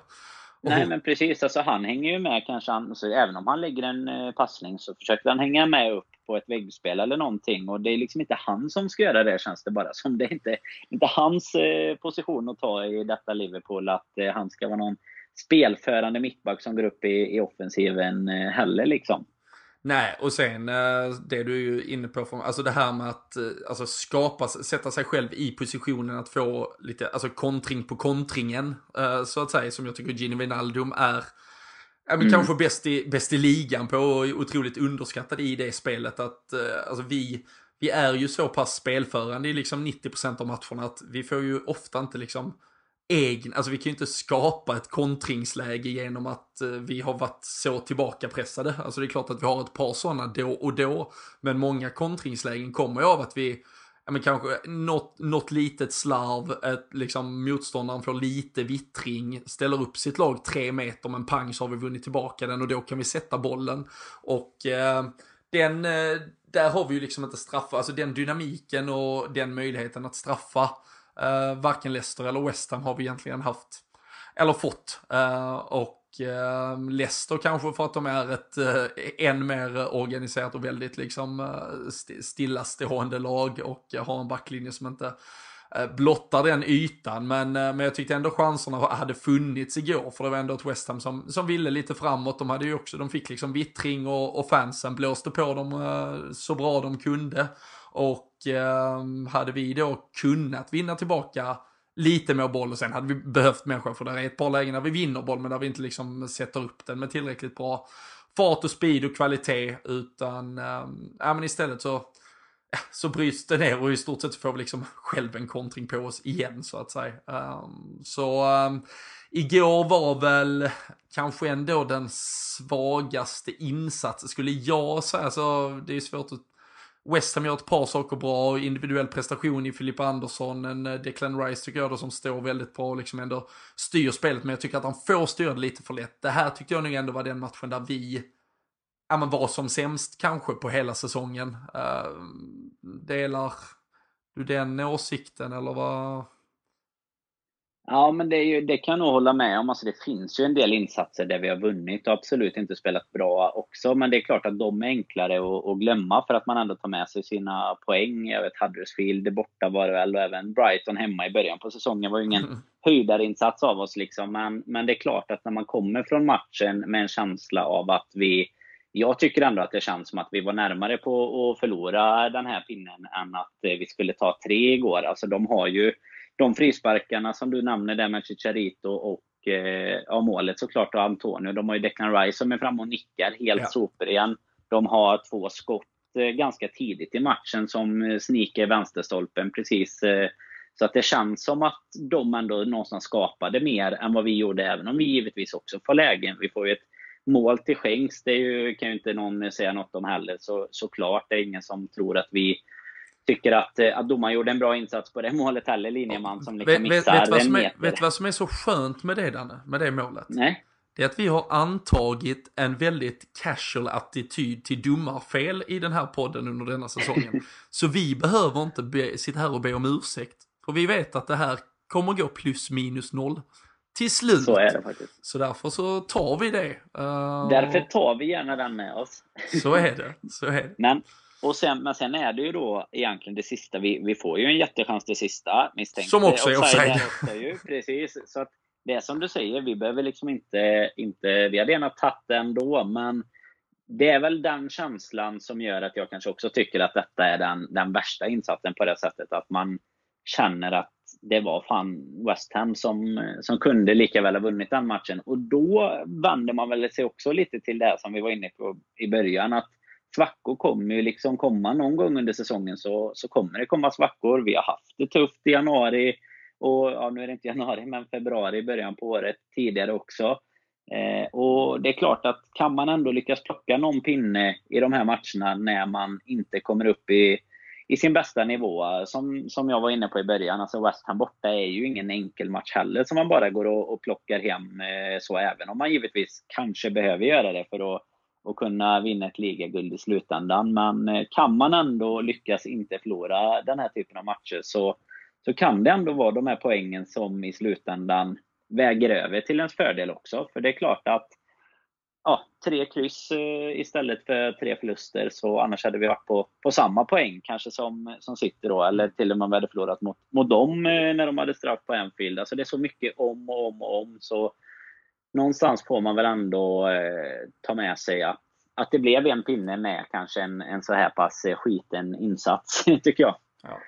Nej, men precis. Alltså, han hänger ju med kanske. Han, alltså, även om han lägger en eh, passning så försöker han hänga med upp på ett väggspel eller någonting. Och det är liksom inte han som ska göra det känns det bara som. Det är inte, inte hans eh, position att ta i detta Liverpool. Att eh, han ska vara någon spelförande mittback som går upp i, i offensiven eh, heller liksom. Nej, och sen eh, det du är ju inne på, alltså det här med att eh, alltså skapa, sätta sig själv i positionen att få lite, alltså kontring på kontringen, eh, så att säga, som jag tycker Gini Wijnaldum är, ja, men mm. kanske bäst i, bäst i ligan på och otroligt underskattad i det spelet. Att alltså vi, vi är ju så pass spelförande i liksom 90% av matcherna att vi får ju ofta inte liksom egen, alltså vi kan ju inte skapa ett kontringsläge genom att eh, vi har varit så tillbakapressade. Alltså det är klart att vi har ett par sådana då och då, men många kontringslägen kommer ju av att vi ja, men kanske något, något litet slarv, ett, liksom motståndaren får lite vittring, ställer upp sitt lag tre meter, men pang så har vi vunnit tillbaka den och då kan vi sätta bollen. Och eh, den, eh, där har vi ju liksom inte straffa, alltså den dynamiken och den möjligheten att straffa Uh, varken Leicester eller West Ham har vi egentligen haft, eller fått. Uh, och uh, Leicester kanske för att de är ett uh, än mer organiserat och väldigt liksom uh, stillastående lag och har en backlinje som inte blottar den ytan. Men, men jag tyckte ändå chanserna hade funnits igår. För det var ändå ett West Ham som, som ville lite framåt. De hade ju också, de fick liksom vittring och, och fansen blåste på dem så bra de kunde. Och eh, hade vi då kunnat vinna tillbaka lite mer boll och sen hade vi behövt människor för det är ett par lägen där vi vinner boll men där vi inte liksom sätter upp den med tillräckligt bra fart och speed och kvalitet utan eh, ja, men istället så så bryts det ner och i stort sett får vi liksom själv en kontring på oss igen så att säga. Um, så um, igår var väl kanske ändå den svagaste insatsen skulle jag säga. Så det är svårt att West Ham gör ett par saker bra, individuell prestation i Filippa Andersson, en eh, Declan Rice tycker jag då som står väldigt bra och liksom ändå styr spelet, men jag tycker att han får styra det lite för lätt. Det här tyckte jag nog ändå var den matchen där vi ja, men var som sämst kanske på hela säsongen. Uh, delar du den åsikten eller vad? Ja, men det, ju, det, kan jag nog hålla med om. Alltså, det finns ju en del insatser där vi har vunnit och absolut inte spelat bra också. Men det är klart att de är enklare att, att glömma för att man ändå tar med sig sina poäng. Jag vet Huddersfield borta var det väl och även Brighton hemma i början på säsongen var ju ingen mm. höjdarinsats av oss. Liksom. Men, men det är klart att när man kommer från matchen med en känsla av att vi jag tycker ändå att det känns som att vi var närmare på att förlora den här pinnen än att vi skulle ta tre igår. Alltså de har ju de frisparkarna som du nämner där med Chicharito och eh, ja, målet såklart och Antonio. De har ju Declan Rice som är framme och nickar helt ja. igen. De har två skott eh, ganska tidigt i matchen som eh, sniker vänsterstolpen precis. Eh, så att det känns som att de ändå någonstans skapade mer än vad vi gjorde, även om vi givetvis också får lägen. Vi får ju ett mål till skänks, det ju, kan ju inte någon säga något om heller. Så, såklart, det är ingen som tror att vi tycker att, eh, att domaren gjorde en bra insats på det målet heller, linjeman som liksom missar vet, vet en meter. vet du vad som är så skönt med det Danne, med det målet? Nej. Det är att vi har antagit en väldigt casual attityd till domarfel i den här podden under denna säsongen. så vi behöver inte be, sitta här och be om ursäkt. För vi vet att det här kommer gå plus minus noll. Till slut. Så är det faktiskt. Så därför så tar vi det. Uh... Därför tar vi gärna den med oss. så är det. Så är det. Men Och sen, men sen är det ju då egentligen det sista. Vi, vi får ju en jättechans det sista. Misstänkt. Som också är offside. Också ju, precis. Så att det är som du säger, vi behöver liksom inte, inte... Vi hade gärna tagit det ändå, men det är väl den känslan som gör att jag kanske också tycker att detta är den, den värsta insatsen på det sättet. Att man känner att det var fan West Ham som, som kunde lika väl ha vunnit den matchen. Och då vänder man väl sig också lite till det som vi var inne på i början. att Svackor kommer ju liksom komma någon gång under säsongen så, så kommer det komma svackor. Vi har haft det tufft i januari och ja, nu är det inte januari men februari i början på året tidigare också. Eh, och det är klart att kan man ändå lyckas plocka någon pinne i de här matcherna när man inte kommer upp i, i sin bästa nivå. Som, som jag var inne på i början, alltså West Ham borta är ju ingen enkel match heller som man bara går och, och plockar hem eh, så, även om man givetvis kanske behöver göra det för att och kunna vinna ett ligaguld i slutändan. Men eh, kan man ändå lyckas inte förlora den här typen av matcher så, så kan det ändå vara de här poängen som i slutändan väger över till ens fördel också. För det är klart att ja, tre kryss eh, istället för tre förluster, så annars hade vi varit på, på samma poäng kanske som, som City då, eller till och med om vi hade förlorat mot, mot dem eh, när de hade straff på Anfield. Alltså det är så mycket om och om och om, så någonstans får man väl ändå eh, ta med sig att, att det blev en pinne med kanske en, en så här pass eh, skiten insats, tycker jag. Ja.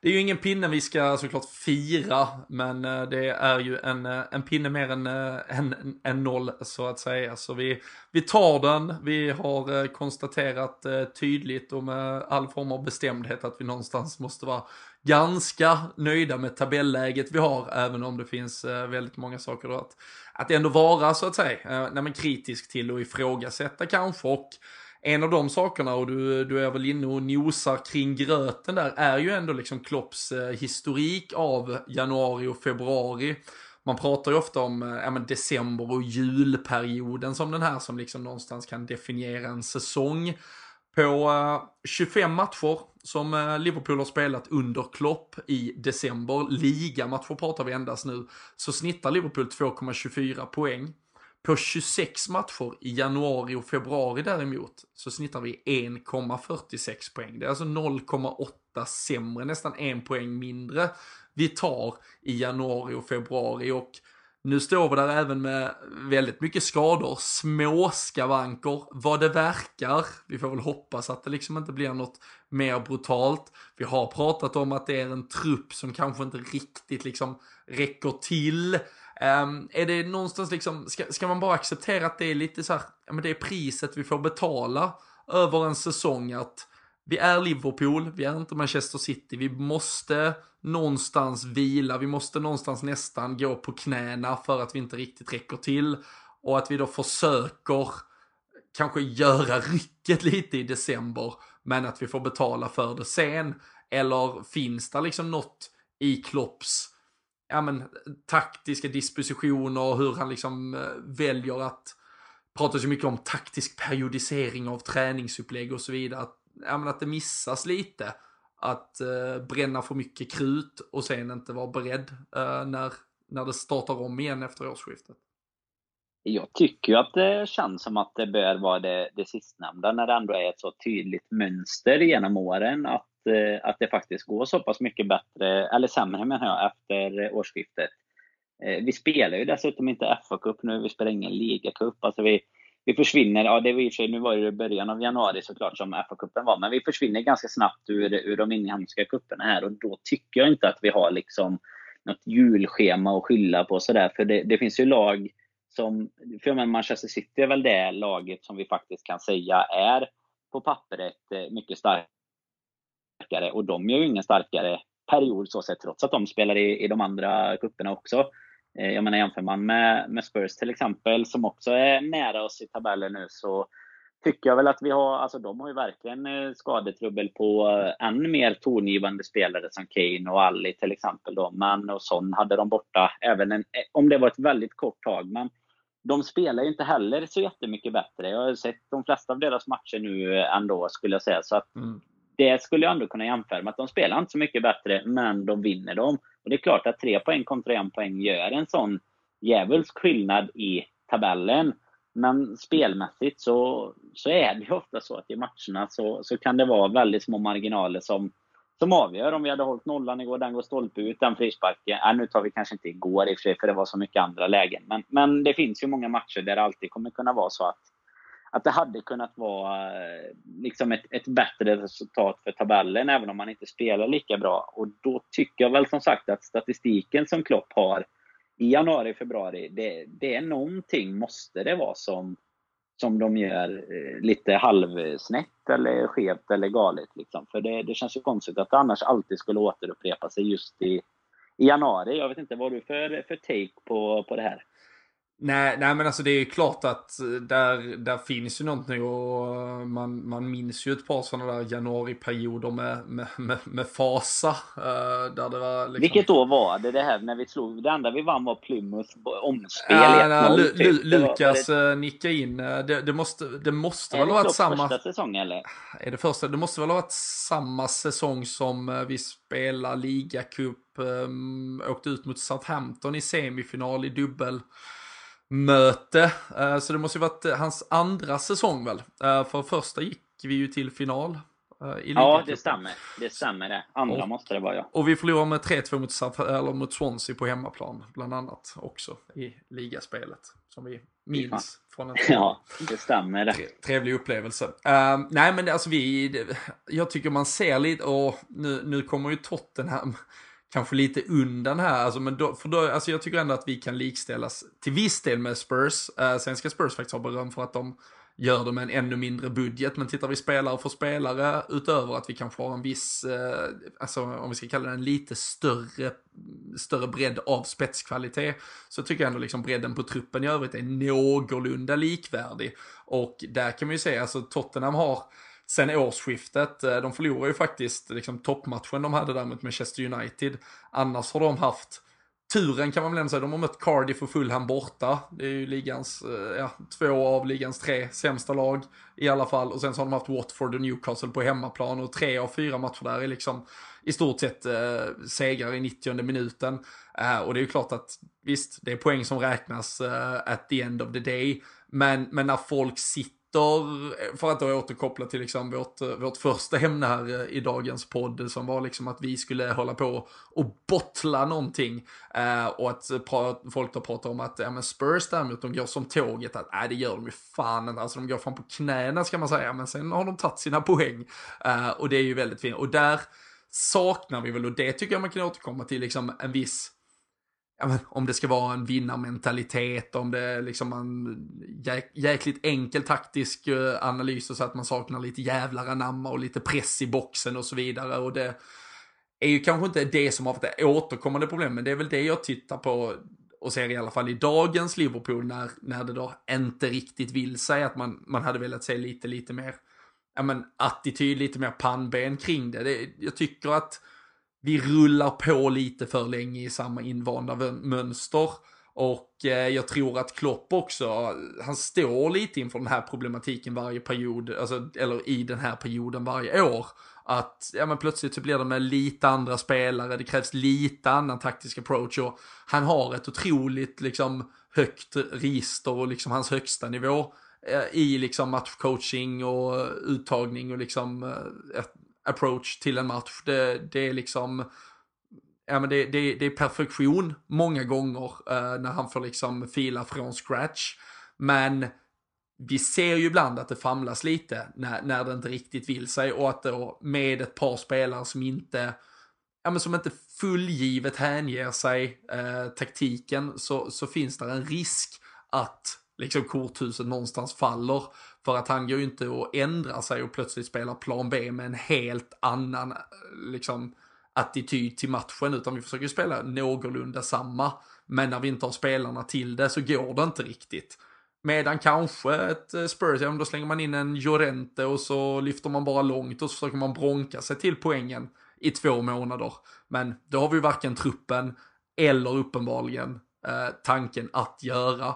Det är ju ingen pinne vi ska såklart fira, men eh, det är ju en, eh, en pinne mer än en, en noll så att säga. Så vi, vi tar den, vi har konstaterat tydligt och med all form av bestämdhet att vi någonstans måste vara ganska nöjda med tabelläget vi har, även om det finns eh, väldigt många saker att, att ändå vara så att säga, eh, nej, kritisk till och ifrågasätta kanske. Och en av de sakerna, och du, du är väl inne och nosar kring gröten där, är ju ändå liksom Klopps eh, historik av januari och februari. Man pratar ju ofta om ja, men december och julperioden som den här som liksom någonstans kan definiera en säsong. På 25 matcher som eh, Liverpool har spelat under Klopp i december, ligamatcher pratar vi endast nu, så snittar Liverpool 2,24 poäng. På 26 matcher i januari och februari däremot så snittar vi 1,46 poäng. Det är alltså 0,8 sämre, nästan en poäng mindre vi tar i januari och februari. Och nu står vi där även med väldigt mycket skador, små skavanker, vad det verkar. Vi får väl hoppas att det liksom inte blir något mer brutalt. Vi har pratat om att det är en trupp som kanske inte riktigt liksom räcker till. Um, är det någonstans liksom, ska, ska man bara acceptera att det är lite så här, ja men det är priset vi får betala över en säsong att vi är Liverpool, vi är inte Manchester City, vi måste någonstans vila, vi måste någonstans nästan gå på knäna för att vi inte riktigt räcker till och att vi då försöker kanske göra rycket lite i december men att vi får betala för det sen. Eller finns det liksom något i Klopps ja, men, taktiska dispositioner och hur han liksom eh, väljer att prata så mycket om taktisk periodisering av träningsupplägg och så vidare. Att, ja, men, att det missas lite. Att eh, bränna för mycket krut och sen inte vara beredd eh, när, när det startar om igen efter årsskiftet. Jag tycker ju att det känns som att det bör vara det, det sistnämnda när det ändå är ett så tydligt mönster genom åren. Att eh, att det faktiskt går så pass mycket bättre, eller sämre menar jag, efter årsskiftet. Eh, vi spelar ju dessutom inte FA-cup nu, vi spelar ingen ligacup. Alltså vi, vi försvinner, ja det var i och för sig, nu var det början av januari såklart som FA-cupen var, men vi försvinner ganska snabbt ur, ur de inhemska cuperna här och då tycker jag inte att vi har liksom något julschema att skylla på sådär, för det, det finns ju lag som, för Manchester City är väl det laget som vi faktiskt kan säga är på pappret eh, mycket starkare och de är ju ingen starkare period så sett trots att de spelar i, i de andra kupperna också. Eh, jag menar jämför man med, med Spurs till exempel som också är nära oss i tabellen nu så tycker jag väl att vi har, alltså de har ju verkligen eh, skadetrubbel på eh, än mer tongivande spelare som Kane och Ali till exempel då. Men och Son hade de borta även en, om det var ett väldigt kort tag. Men de spelar ju inte heller så jättemycket bättre. Jag har sett de flesta av deras matcher nu ändå skulle jag säga. Så att mm det skulle jag ändå kunna jämföra med att de spelar inte så mycket bättre, men de vinner dem. Och det är klart att tre poäng kontra en poäng gör en sån djävulsk skillnad i tabellen. Men spelmässigt så, så är det ju ofta så att i matcherna så, så kan det vara väldigt små marginaler som, som avgör. Om vi hade hållit nollan igår, den går stolpe ut, den frisparken. Äh, nu tar vi kanske inte igår i och för sig, för det var så mycket andra lägen. Men, men det finns ju många matcher där det alltid kommer kunna vara så att, att det hade kunnat vara eh, liksom ett, ett bättre resultat för tabellen, även om man inte spelar lika bra. Och då tycker jag väl som sagt att statistiken som Klopp har i januari, februari, det, det är någonting måste det vara som, som de gör eh, lite halvsnett eller skevt eller galet. Liksom. För det, det känns ju konstigt att det annars alltid skulle återupprepa sig just i, i januari. Jag vet inte, vad har du för, för take på, på det här? Nej, nej men alltså det är ju klart att eh, där, där finns ju någonting och eh, man, man minns ju ett par sådana där januariperioder med, med, med, med fasa. Uh, där det var liksom... Vilket år var det det här när vi slog? Det enda vi vann var Plymouth omspel ja, nej, Lu, Lu, typ. Lukas det... nickade in. Det, det måste, det måste väl ha varit samma... första säsong eller? Är det första? Det måste väl ha varit samma säsong som vi spelade ligacup, åkte ut mot Southampton i semifinal i dubbel möte. Eh, så det måste ju varit eh, hans andra säsong väl? Eh, för första gick vi ju till final. Ja, det stämmer. Det stämmer det. Andra och, måste det vara ja. Och vi förlorade med 3-2 mot, eller mot Swansea på hemmaplan, bland annat också i ligaspelet. Som vi minns ja. från en Ja, det stämmer det. Trevlig upplevelse. Uh, nej men alltså vi, jag tycker man ser lite, och nu, nu kommer ju Tottenham kanske lite undan här. Alltså, men då, för då, alltså jag tycker ändå att vi kan likställas till viss del med Spurs. Uh, sen ska Spurs faktiskt ha beröm för att de gör det med en ännu mindre budget. Men tittar vi spelare för spelare utöver att vi kanske har en viss, uh, alltså om vi ska kalla det en lite större, större bredd av spetskvalitet. Så tycker jag ändå liksom bredden på truppen i övrigt är någorlunda likvärdig. Och där kan man ju säga, alltså Tottenham har sen årsskiftet. Eh, de förlorade ju faktiskt liksom, toppmatchen de hade där mot Manchester United. Annars har de haft turen kan man väl ändå säga. De har mött Cardiff och Fulham borta. Det är ju ligans, eh, ja, två av ligans tre sämsta lag i alla fall. Och sen så har de haft Watford och Newcastle på hemmaplan och tre av fyra matcher där är liksom i stort sett eh, segrar i 90 minuten. Eh, och det är ju klart att visst, det är poäng som räknas eh, at the end of the day. Men, men när folk sitter, för att då återkoppla till liksom vårt, vårt första ämne här eh, i dagens podd som var liksom att vi skulle hålla på och bottla någonting eh, och att folk då pratar om att ja, men Spurs däremot de går som tåget, att nej det gör de ju fan inte, alltså de går fan på knäna ska man säga, men sen har de tagit sina poäng eh, och det är ju väldigt fint. Och där saknar vi väl och det tycker jag man kan återkomma till liksom en viss om det ska vara en vinnarmentalitet, om det är liksom en jäk, jäkligt enkel taktisk eh, analys så att man saknar lite jävlar anamma och lite press i boxen och så vidare. Och det är ju kanske inte det som har varit det återkommande problemet, men det är väl det jag tittar på och ser i alla fall i dagens Liverpool när, när det då inte riktigt vill sig att man, man hade velat se lite, lite mer ja, men, attityd, lite mer pannben kring det. det jag tycker att vi rullar på lite för länge i samma invanda mönster. Och eh, jag tror att Klopp också, han står lite inför den här problematiken varje period, alltså, eller i den här perioden varje år. Att ja, men plötsligt så blir det med lite andra spelare, det krävs lite annan taktisk approach och han har ett otroligt liksom högt register och liksom hans högsta nivå eh, i liksom matchcoaching och uttagning och liksom eh, approach till en match. Det, det är liksom, ja men det, det, det är perfektion många gånger uh, när han får liksom fila från scratch. Men vi ser ju ibland att det famlas lite när, när det inte riktigt vill sig och att då med ett par spelare som inte ja, men som inte fullgivet hänger sig eh, taktiken så, så finns det en risk att liksom korthuset någonstans faller. För att han går ju inte att ändra sig och plötsligt spelar plan B med en helt annan liksom, attityd till matchen. Utan vi försöker spela någorlunda samma. Men när vi inte har spelarna till det så går det inte riktigt. Medan kanske ett eh, Spurs, ja då slänger man in en Jorente och så lyfter man bara långt och så försöker man bronka sig till poängen i två månader. Men då har vi varken truppen eller uppenbarligen eh, tanken att göra.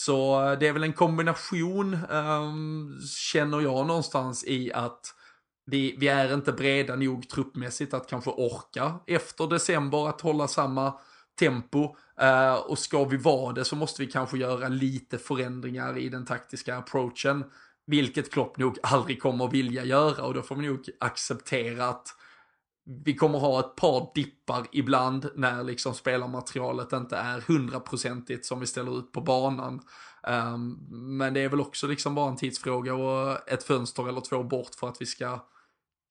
Så det är väl en kombination, um, känner jag någonstans i att vi, vi är inte breda nog truppmässigt att kanske orka efter december att hålla samma tempo. Uh, och ska vi vara det så måste vi kanske göra lite förändringar i den taktiska approachen. Vilket Klopp nog aldrig kommer att vilja göra och då får vi nog acceptera att vi kommer ha ett par dippar ibland när liksom spelarmaterialet inte är hundraprocentigt som vi ställer ut på banan. Um, men det är väl också liksom bara en tidsfråga och ett fönster eller två bort för att vi ska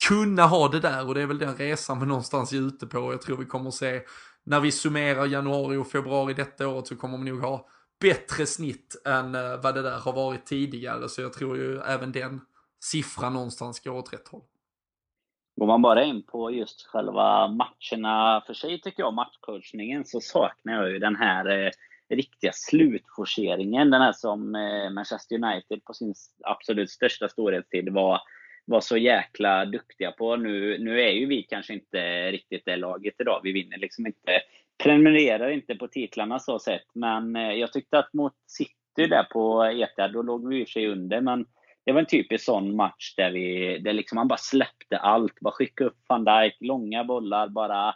kunna ha det där och det är väl den resan vi någonstans är ute på. Jag tror vi kommer att se när vi summerar januari och februari detta året så kommer vi nog ha bättre snitt än eh, vad det där har varit tidigare. Så jag tror ju även den siffran någonstans går åt rätt håll. Går man bara in på just själva matcherna för sig, tycker jag, matchcoachningen, så saknar jag ju den här eh, riktiga slutforceringen. Den här som eh, Manchester United på sin absolut största storhetstid var, var så jäkla duktiga på. Nu, nu är ju vi kanske inte riktigt det laget idag. Vi vinner liksom inte, prenumererar inte på titlarna så sett. Men eh, jag tyckte att mot City där på Etihad, då låg vi i sig under. Men det var en typisk sån match där, vi, där liksom man bara släppte allt. Bara skicka upp van Dijk, långa bollar, bara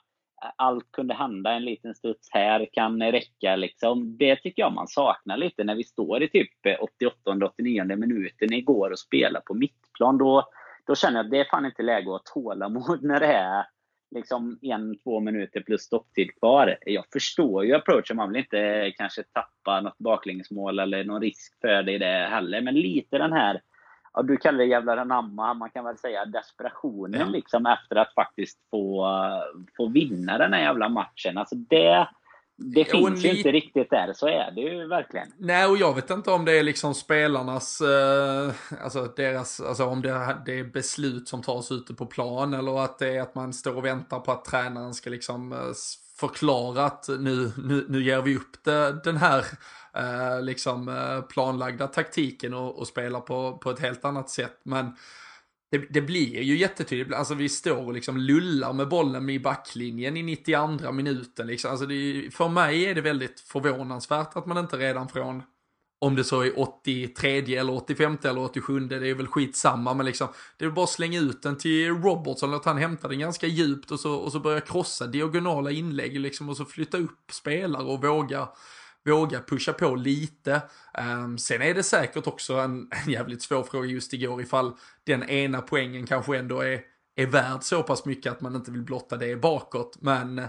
allt kunde hända. En liten studs här kan räcka. Liksom. Det tycker jag man saknar lite när vi står i typ 88-89 minuten igår och spelar på mittplan. Då, då känner jag att det är fan inte läge att ha tålamod när det är liksom en, två minuter plus stopptid kvar. Jag förstår ju approachen. Man vill inte kanske tappa något baklängesmål eller någon risk för det i det heller. Men lite den här ja, du kallar det jävlar anamma, man kan väl säga desperationen ja. liksom efter att faktiskt få, få vinna den här jävla matchen. Alltså det, det finns ju inte riktigt där, så är det ju verkligen. Nej, och jag vet inte om det är liksom spelarnas, eh, alltså deras, alltså om det, det är beslut som tas ute på plan eller att det är att man står och väntar på att tränaren ska liksom eh, förklara att nu, nu, nu ger vi upp det, den här eh, liksom eh, planlagda taktiken och, och spelar på, på ett helt annat sätt. Men det, det, blir ju jättetydligt, alltså vi står och liksom lullar med bollen i backlinjen i 92 minuten. Liksom. Alltså det, för mig är det väldigt förvånansvärt att man inte redan från om det så är 83 eller 85 eller 87, det är väl skitsamma, men liksom, det är bara att slänga ut den till Robertson, låta han hämta den ganska djupt och så, och så börja krossa diagonala inlägg liksom, och så flytta upp spelare och våga våga pusha på lite. Um, sen är det säkert också en, en jävligt svår fråga just igår ifall den ena poängen kanske ändå är, är värd så pass mycket att man inte vill blotta det bakåt. Men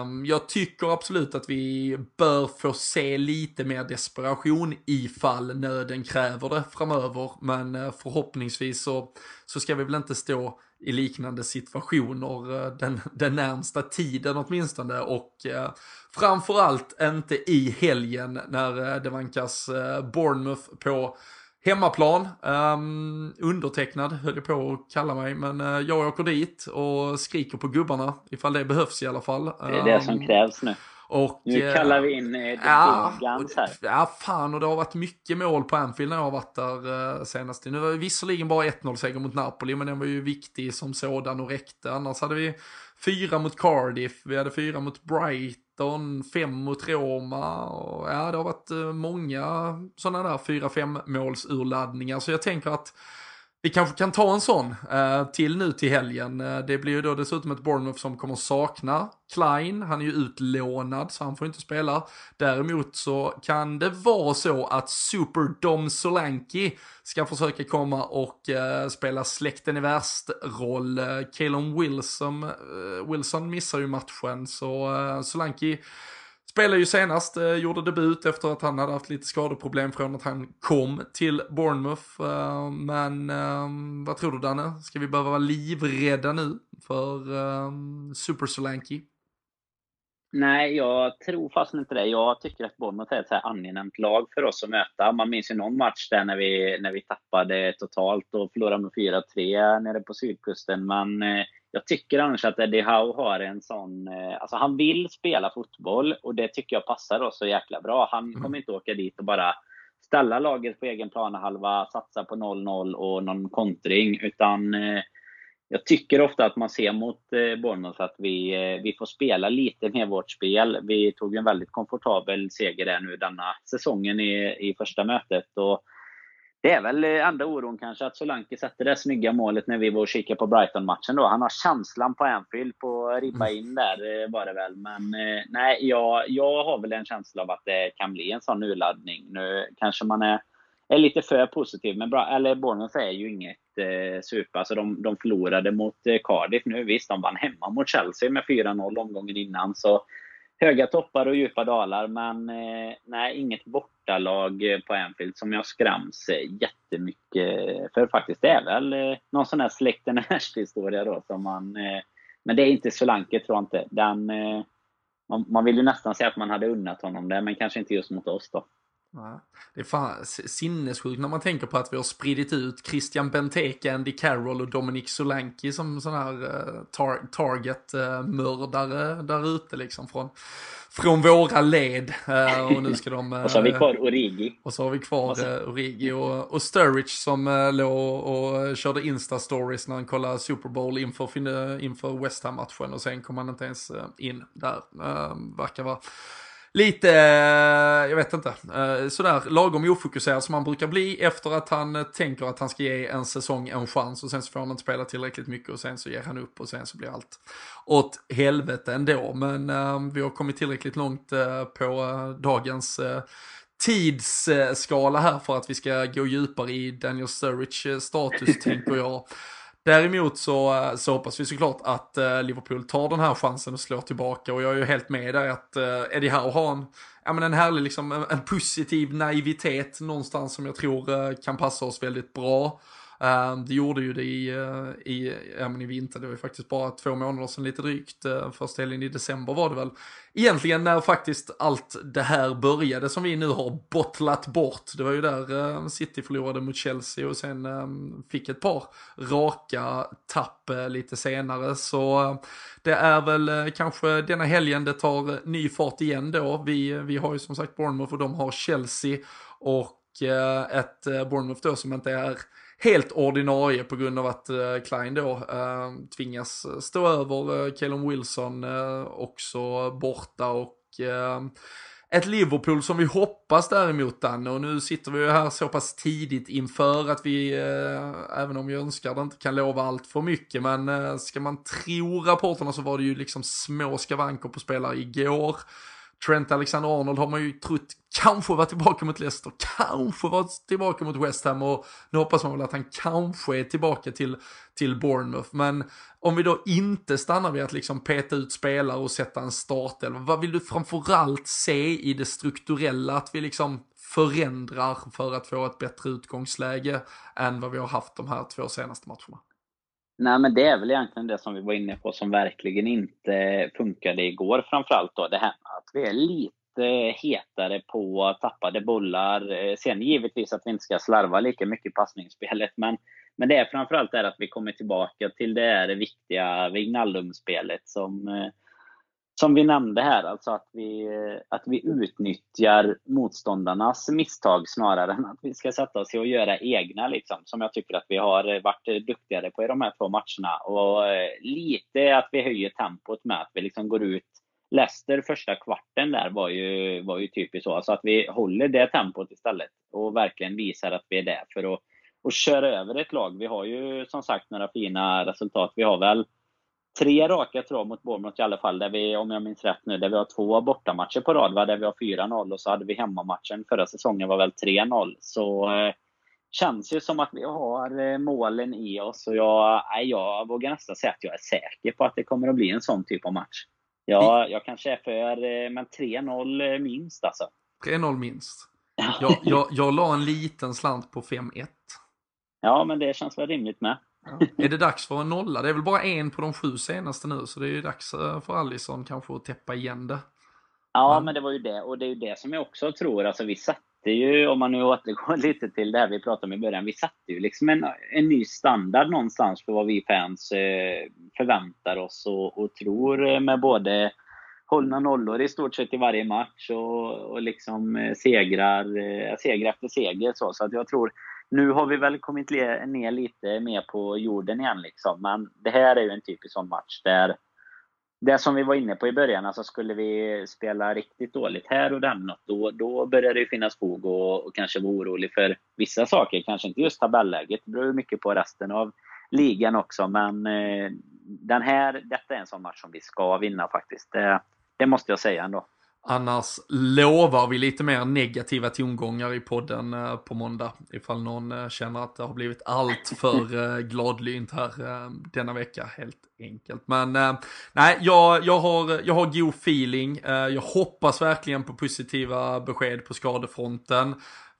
Um, jag tycker absolut att vi bör få se lite mer desperation ifall nöden kräver det framöver. Men uh, förhoppningsvis så, så ska vi väl inte stå i liknande situationer uh, den, den närmsta tiden åtminstone. Och uh, framförallt inte i helgen när det vankas Bournemouth på Hemmaplan, um, undertecknad höll jag på att kalla mig, men uh, jag åker dit och skriker på gubbarna ifall det behövs i alla fall. Det är det som ehm, krävs nu. Och, nu eh, kallar vi in eh, ja, här. Ja, fan och det har varit mycket mål på Anfield när jag har varit där eh, senast. Nu var det visserligen bara 1-0 seger mot Napoli, men den var ju viktig som sådan och räckte. Annars hade vi fyra mot Cardiff, vi hade fyra mot Brighton, fem mot Roma. Och, ja, det har varit eh, många sådana där fyra fem måls urladdningar. Så jag tänker att vi kanske kan ta en sån eh, till nu till helgen. Eh, det blir ju då dessutom ett Bournemouth som kommer sakna Klein. Han är ju utlånad så han får inte spela. Däremot så kan det vara så att Super Dom Solanki ska försöka komma och eh, spela släkten i värst-roll. Eh, Calum Wilson, eh, Wilson missar ju matchen så eh, Solanki Spelade ju senast, eh, gjorde debut efter att han hade haft lite skadeproblem från att han kom till Bournemouth. Eh, men eh, vad tror du Danne? Ska vi behöva vara livrädda nu för eh, Super Solanki? Nej, jag tror fast inte det. Jag tycker att Bournemouth är ett så här angenämt lag för oss att möta. Man minns ju någon match där när vi, när vi tappade totalt och förlorade med 4-3 nere på sydkusten. Men eh, jag tycker annars att Eddie Howe har en sån... Eh, alltså han vill spela fotboll och det tycker jag passar oss så jäkla bra. Han mm. kommer inte åka dit och bara ställa laget på egen planhalva, satsa på 0-0 och någon kontring. Utan eh, jag tycker ofta att man ser mot eh, Bournemouth att vi, vi får spela lite mer vårt spel. Vi tog en väldigt komfortabel seger där nu denna säsongen i, i första mötet. Och det är väl enda oron kanske att Solanke sätter det snygga målet när vi var och kikade på Brighton-matchen då. Han har känslan på Anfield på att ribba mm. in där var det väl. Men nej, jag, jag har väl en känsla av att det kan bli en sån urladdning. Nu kanske man är är lite för positiv. Men bra, eller Bournemouth är ju inget eh, super. Alltså de, de förlorade mot eh, Cardiff nu. Visst, de vann hemma mot Chelsea med 4-0 omgången innan. Så höga toppar och djupa dalar. Men eh, nej, inget bortalag eh, på Anfield som jag skräms eh, jättemycket för faktiskt. Det är väl eh, någon sån här släkten historia då som man... Eh, men det är inte Solanke tror jag inte. Den, eh, man, man vill ju nästan säga att man hade unnat honom det, men kanske inte just mot oss då. Det är fan sinnessjukt när man tänker på att vi har spridit ut Christian Benteke, Andy Carroll och Dominic Solanki som sådana här uh, tar target-mördare uh, där ute liksom från, från våra led. Uh, och nu ska de... och så har vi kvar Origi. Och så har vi kvar Origi och, och Sturridge som låg och körde Insta-stories när han kollade Super Bowl inför, inför West Ham-matchen och sen kom han inte ens in där. verkar vara lite, eh, jag vet inte, eh, sådär lagom ofokuserad som han brukar bli efter att han eh, tänker att han ska ge en säsong en chans och sen så får han inte spela tillräckligt mycket och sen så ger han upp och sen så blir allt åt helvete ändå. Men vi har kommit tillräckligt långt på dagens tidsskala här för att vi ska gå djupare i Daniel Sturridge status tänker jag. Däremot så, så hoppas vi såklart att eh, Liverpool tar den här chansen och slår tillbaka och jag är ju helt med där att eh, Eddie Howe har en, ja, men en härlig, liksom, en, en positiv naivitet någonstans som jag tror eh, kan passa oss väldigt bra. Ehm, det gjorde ju det i, eh, i, ja, men i vinter, det var ju faktiskt bara två månader sedan lite drygt. Uh, första helgen i december var det väl. Egentligen när faktiskt allt det här började som vi nu har bottlat bort. Det var ju där ehm, City förlorade mot Chelsea och sen fick ett par raka tapp eh, lite senare. Så det är väl eh, kanske denna helgen det tar ny fart igen då. Vi, vi har ju som sagt Bournemouth och de har Chelsea. Och ett Bournemouth då som inte är helt ordinarie på grund av att uh, Klein då uh, tvingas eh, stå över uh, Callum Wilson uh, också borta och ett Liverpool som vi hoppas däremot Danne och nu sitter vi ju här så pass tidigt inför att vi, även om jag önskar det, inte kan lova allt för mycket men ska man tro rapporterna så var det ju liksom små skavanker på spelare igår. Trent Alexander-Arnold har man ju trott kanske var tillbaka mot Leicester, kanske var tillbaka mot West Ham och nu hoppas man väl att han kanske är tillbaka till, till Bournemouth. Men om vi då inte stannar vid att liksom peta ut spelare och sätta en startelva, vad vill du framförallt se i det strukturella? Att vi liksom förändrar för att få ett bättre utgångsläge än vad vi har haft de här två senaste matcherna? Nej, men det är väl egentligen det som vi var inne på som verkligen inte funkade igår framförallt då. Det här att vi är lite hetare på tappade bollar. Eh, sen givetvis att vi inte ska slarva lika mycket i passningsspelet, men, men det är framförallt det att vi kommer tillbaka till det här viktiga Vignaldum-spelet som eh, som vi nämnde här, alltså att vi, att vi utnyttjar motståndarnas misstag snarare än att vi ska sätta oss och göra egna, liksom, som jag tycker att vi har varit duktigare på i de här två matcherna. Och eh, lite att vi höjer tempot med att vi liksom går ut Leicester första kvarten där var ju, var ju typiskt så. Alltså att vi håller det tempot istället och verkligen visar att vi är där för att, att köra över ett lag. Vi har ju som sagt några fina resultat. Vi har väl tre raka tror mot Bournemouth i alla fall, där vi, om jag minns rätt nu, där vi har två bortamatcher på rad, va? där vi har 4-0 och så hade vi hemmamatchen förra säsongen var väl 3-0. Så eh, känns ju som att vi har eh, målen i oss och jag, nej, jag vågar nästan säga att jag är säker på att det kommer att bli en sån typ av match. Ja, jag kanske är för, eh, men 3-0 eh, minst alltså. 3-0 minst. Jag, jag, jag la en liten slant på 5-1. Ja, men det känns väl rimligt med. Är det dags för en nolla? Det är väl bara en på de sju senaste nu, så det är ju dags eh, för Allison kanske att täppa igen det. Ja, men det var ju det. Och det är ju det som jag också tror. Alltså vi satte ju, om man nu återgår lite till det här vi pratade om i början, vi satte ju liksom en, en ny standard någonstans för vad vi fans eh, förväntar oss och, och tror eh, med både hållna nollor i stort sett i varje match och, och liksom segrar, seger efter seger. Så, så att jag tror nu har vi väl kommit ner lite mer på jorden igen liksom. Men det här är ju en typisk sån match där det som vi var inne på i början, alltså skulle vi spela riktigt dåligt här och där då, då börjar det finnas fog och, och kanske vara orolig för vissa saker. Kanske inte just tabelläget, det beror mycket på resten av ligan också. Men eh, den här, detta är en sån match som vi ska vinna faktiskt. Det, det måste jag säga ändå. Annars lovar vi lite mer negativa tongångar i podden eh, på måndag. Ifall någon eh, känner att det har blivit allt för eh, gladlynt här denna vecka helt enkelt. Men nej, jag, jag, har, jag har god feeling. Jag hoppas verkligen på positiva besked på skadefronten.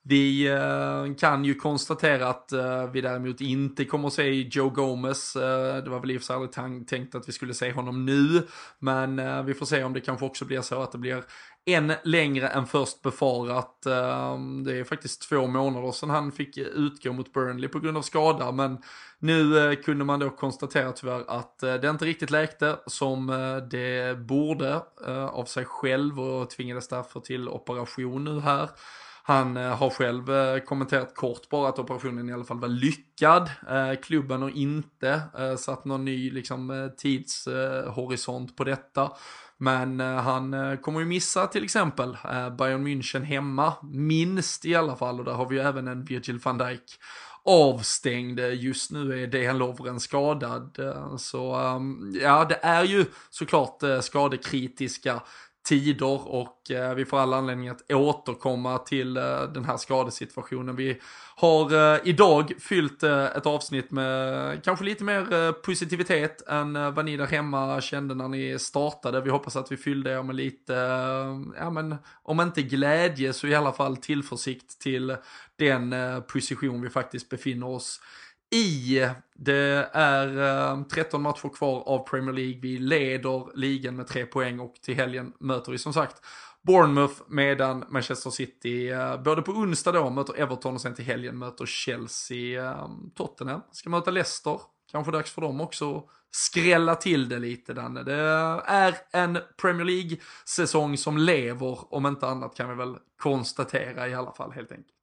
Vi eh, kan ju konstatera att eh, vi däremot inte kommer att se Joe Gomez. Eh, det var väl i och för sig aldrig tänkt att vi skulle se honom nu. Men vi får se om det kanske också blir så att det blir än längre än först befarat. Det är faktiskt två månader sedan han fick utgå mot Burnley på grund av skada. Men nu kunde man då konstatera tyvärr att det inte riktigt läkte som det borde av sig själv och tvingades därför till operation nu här. Han eh, har själv eh, kommenterat kort bara att operationen i alla fall var lyckad. Eh, klubben har inte satt någon ny liksom, tidshorisont på detta. Men han kommer ju missa till exempel Bayern München hemma, minst i alla fall. Och där har vi ju även en Virgil van Dijk avstängd. Just nu är Dejan Lovren skadad. Så ehm, ja, det är ju såklart skadekritiska tider och eh, vi får alla anledning att återkomma till eh, den här skadesituationen. Vi har eh, idag fyllt ett avsnitt med kanske lite mer positivitet än vad ni där hemma kände när ni startade. Vi hoppas att vi fyllde er med lite, ja men om inte glädje så i alla fall tillförsikt till den position vi faktiskt befinner oss i. Det är eh, 13 matcher kvar av Premier League. Vi leder ligan med tre poäng och till helgen möter vi som sagt Bournemouth medan Manchester City eh, både på onsdag då möter Everton och sen till helgen möter Chelsea eh, Tottenham. Ska möta Leicester. Kanske dags för dem också skrälla till det lite Danne. Det är en Premier League-säsong som lever, om inte annat kan vi väl konstatera i alla fall helt enkelt.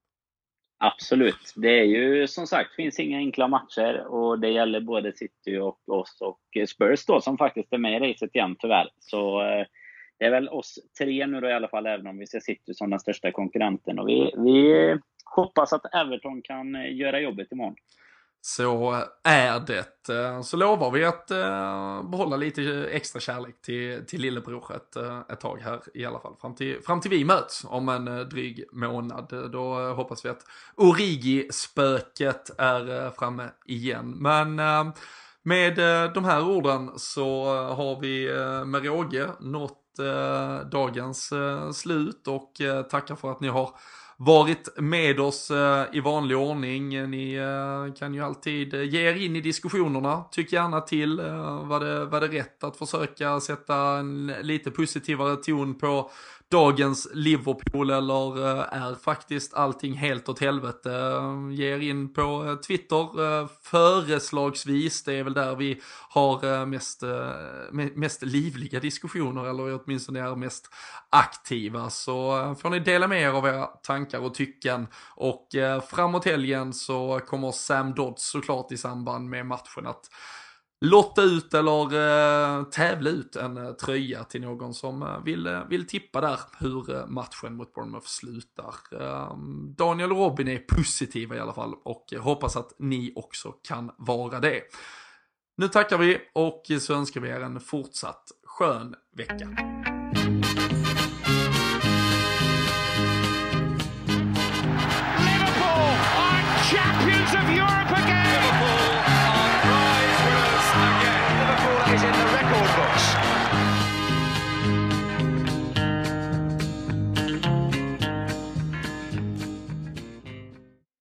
Absolut. Det är ju som sagt, finns inga enkla matcher och det gäller både City och oss och Spurs då som faktiskt är med i racet igen tyvärr. Så eh, det är väl oss tre nu då i alla fall, även om vi ser City som den största konkurrenten. Och vi, vi hoppas att Everton kan eh, göra jobbet imorgon. Så är det. Eh, så lovar vi att eh, behålla lite extra kärlek till, till lillebror ett, eh, ett tag här i alla fall. Fram till, fram till vi möts om en dryg månad. Då hoppas vi att Origi-spöket är framme igen. Men med de här orden så har vi med råge nått dagens slut och tackar för att ni har varit med oss eh, i vanlig ordning. Ni eh, kan ju alltid eh, ge er in i diskussionerna. Tyck gärna till. Var, det, var det rätt att försöka sätta en lite positivare ton på dagens Liverpool eller eh, är faktiskt allting helt åt helvete? Eh, Ge er in på eh, Twitter föreslagsvis, det är väl där vi har mest, mest livliga diskussioner eller åtminstone är mest aktiva. Så får ni dela med er av era tankar och tycken och framåt helgen så kommer Sam Dodds såklart i samband med matchen att lotta ut eller eh, tävla ut en eh, tröja till någon som eh, vill, eh, vill tippa där hur eh, matchen mot Bournemouth slutar. Ehm, Daniel och Robin är positiva i alla fall och eh, hoppas att ni också kan vara det. Nu tackar vi och så önskar vi er en fortsatt skön vecka.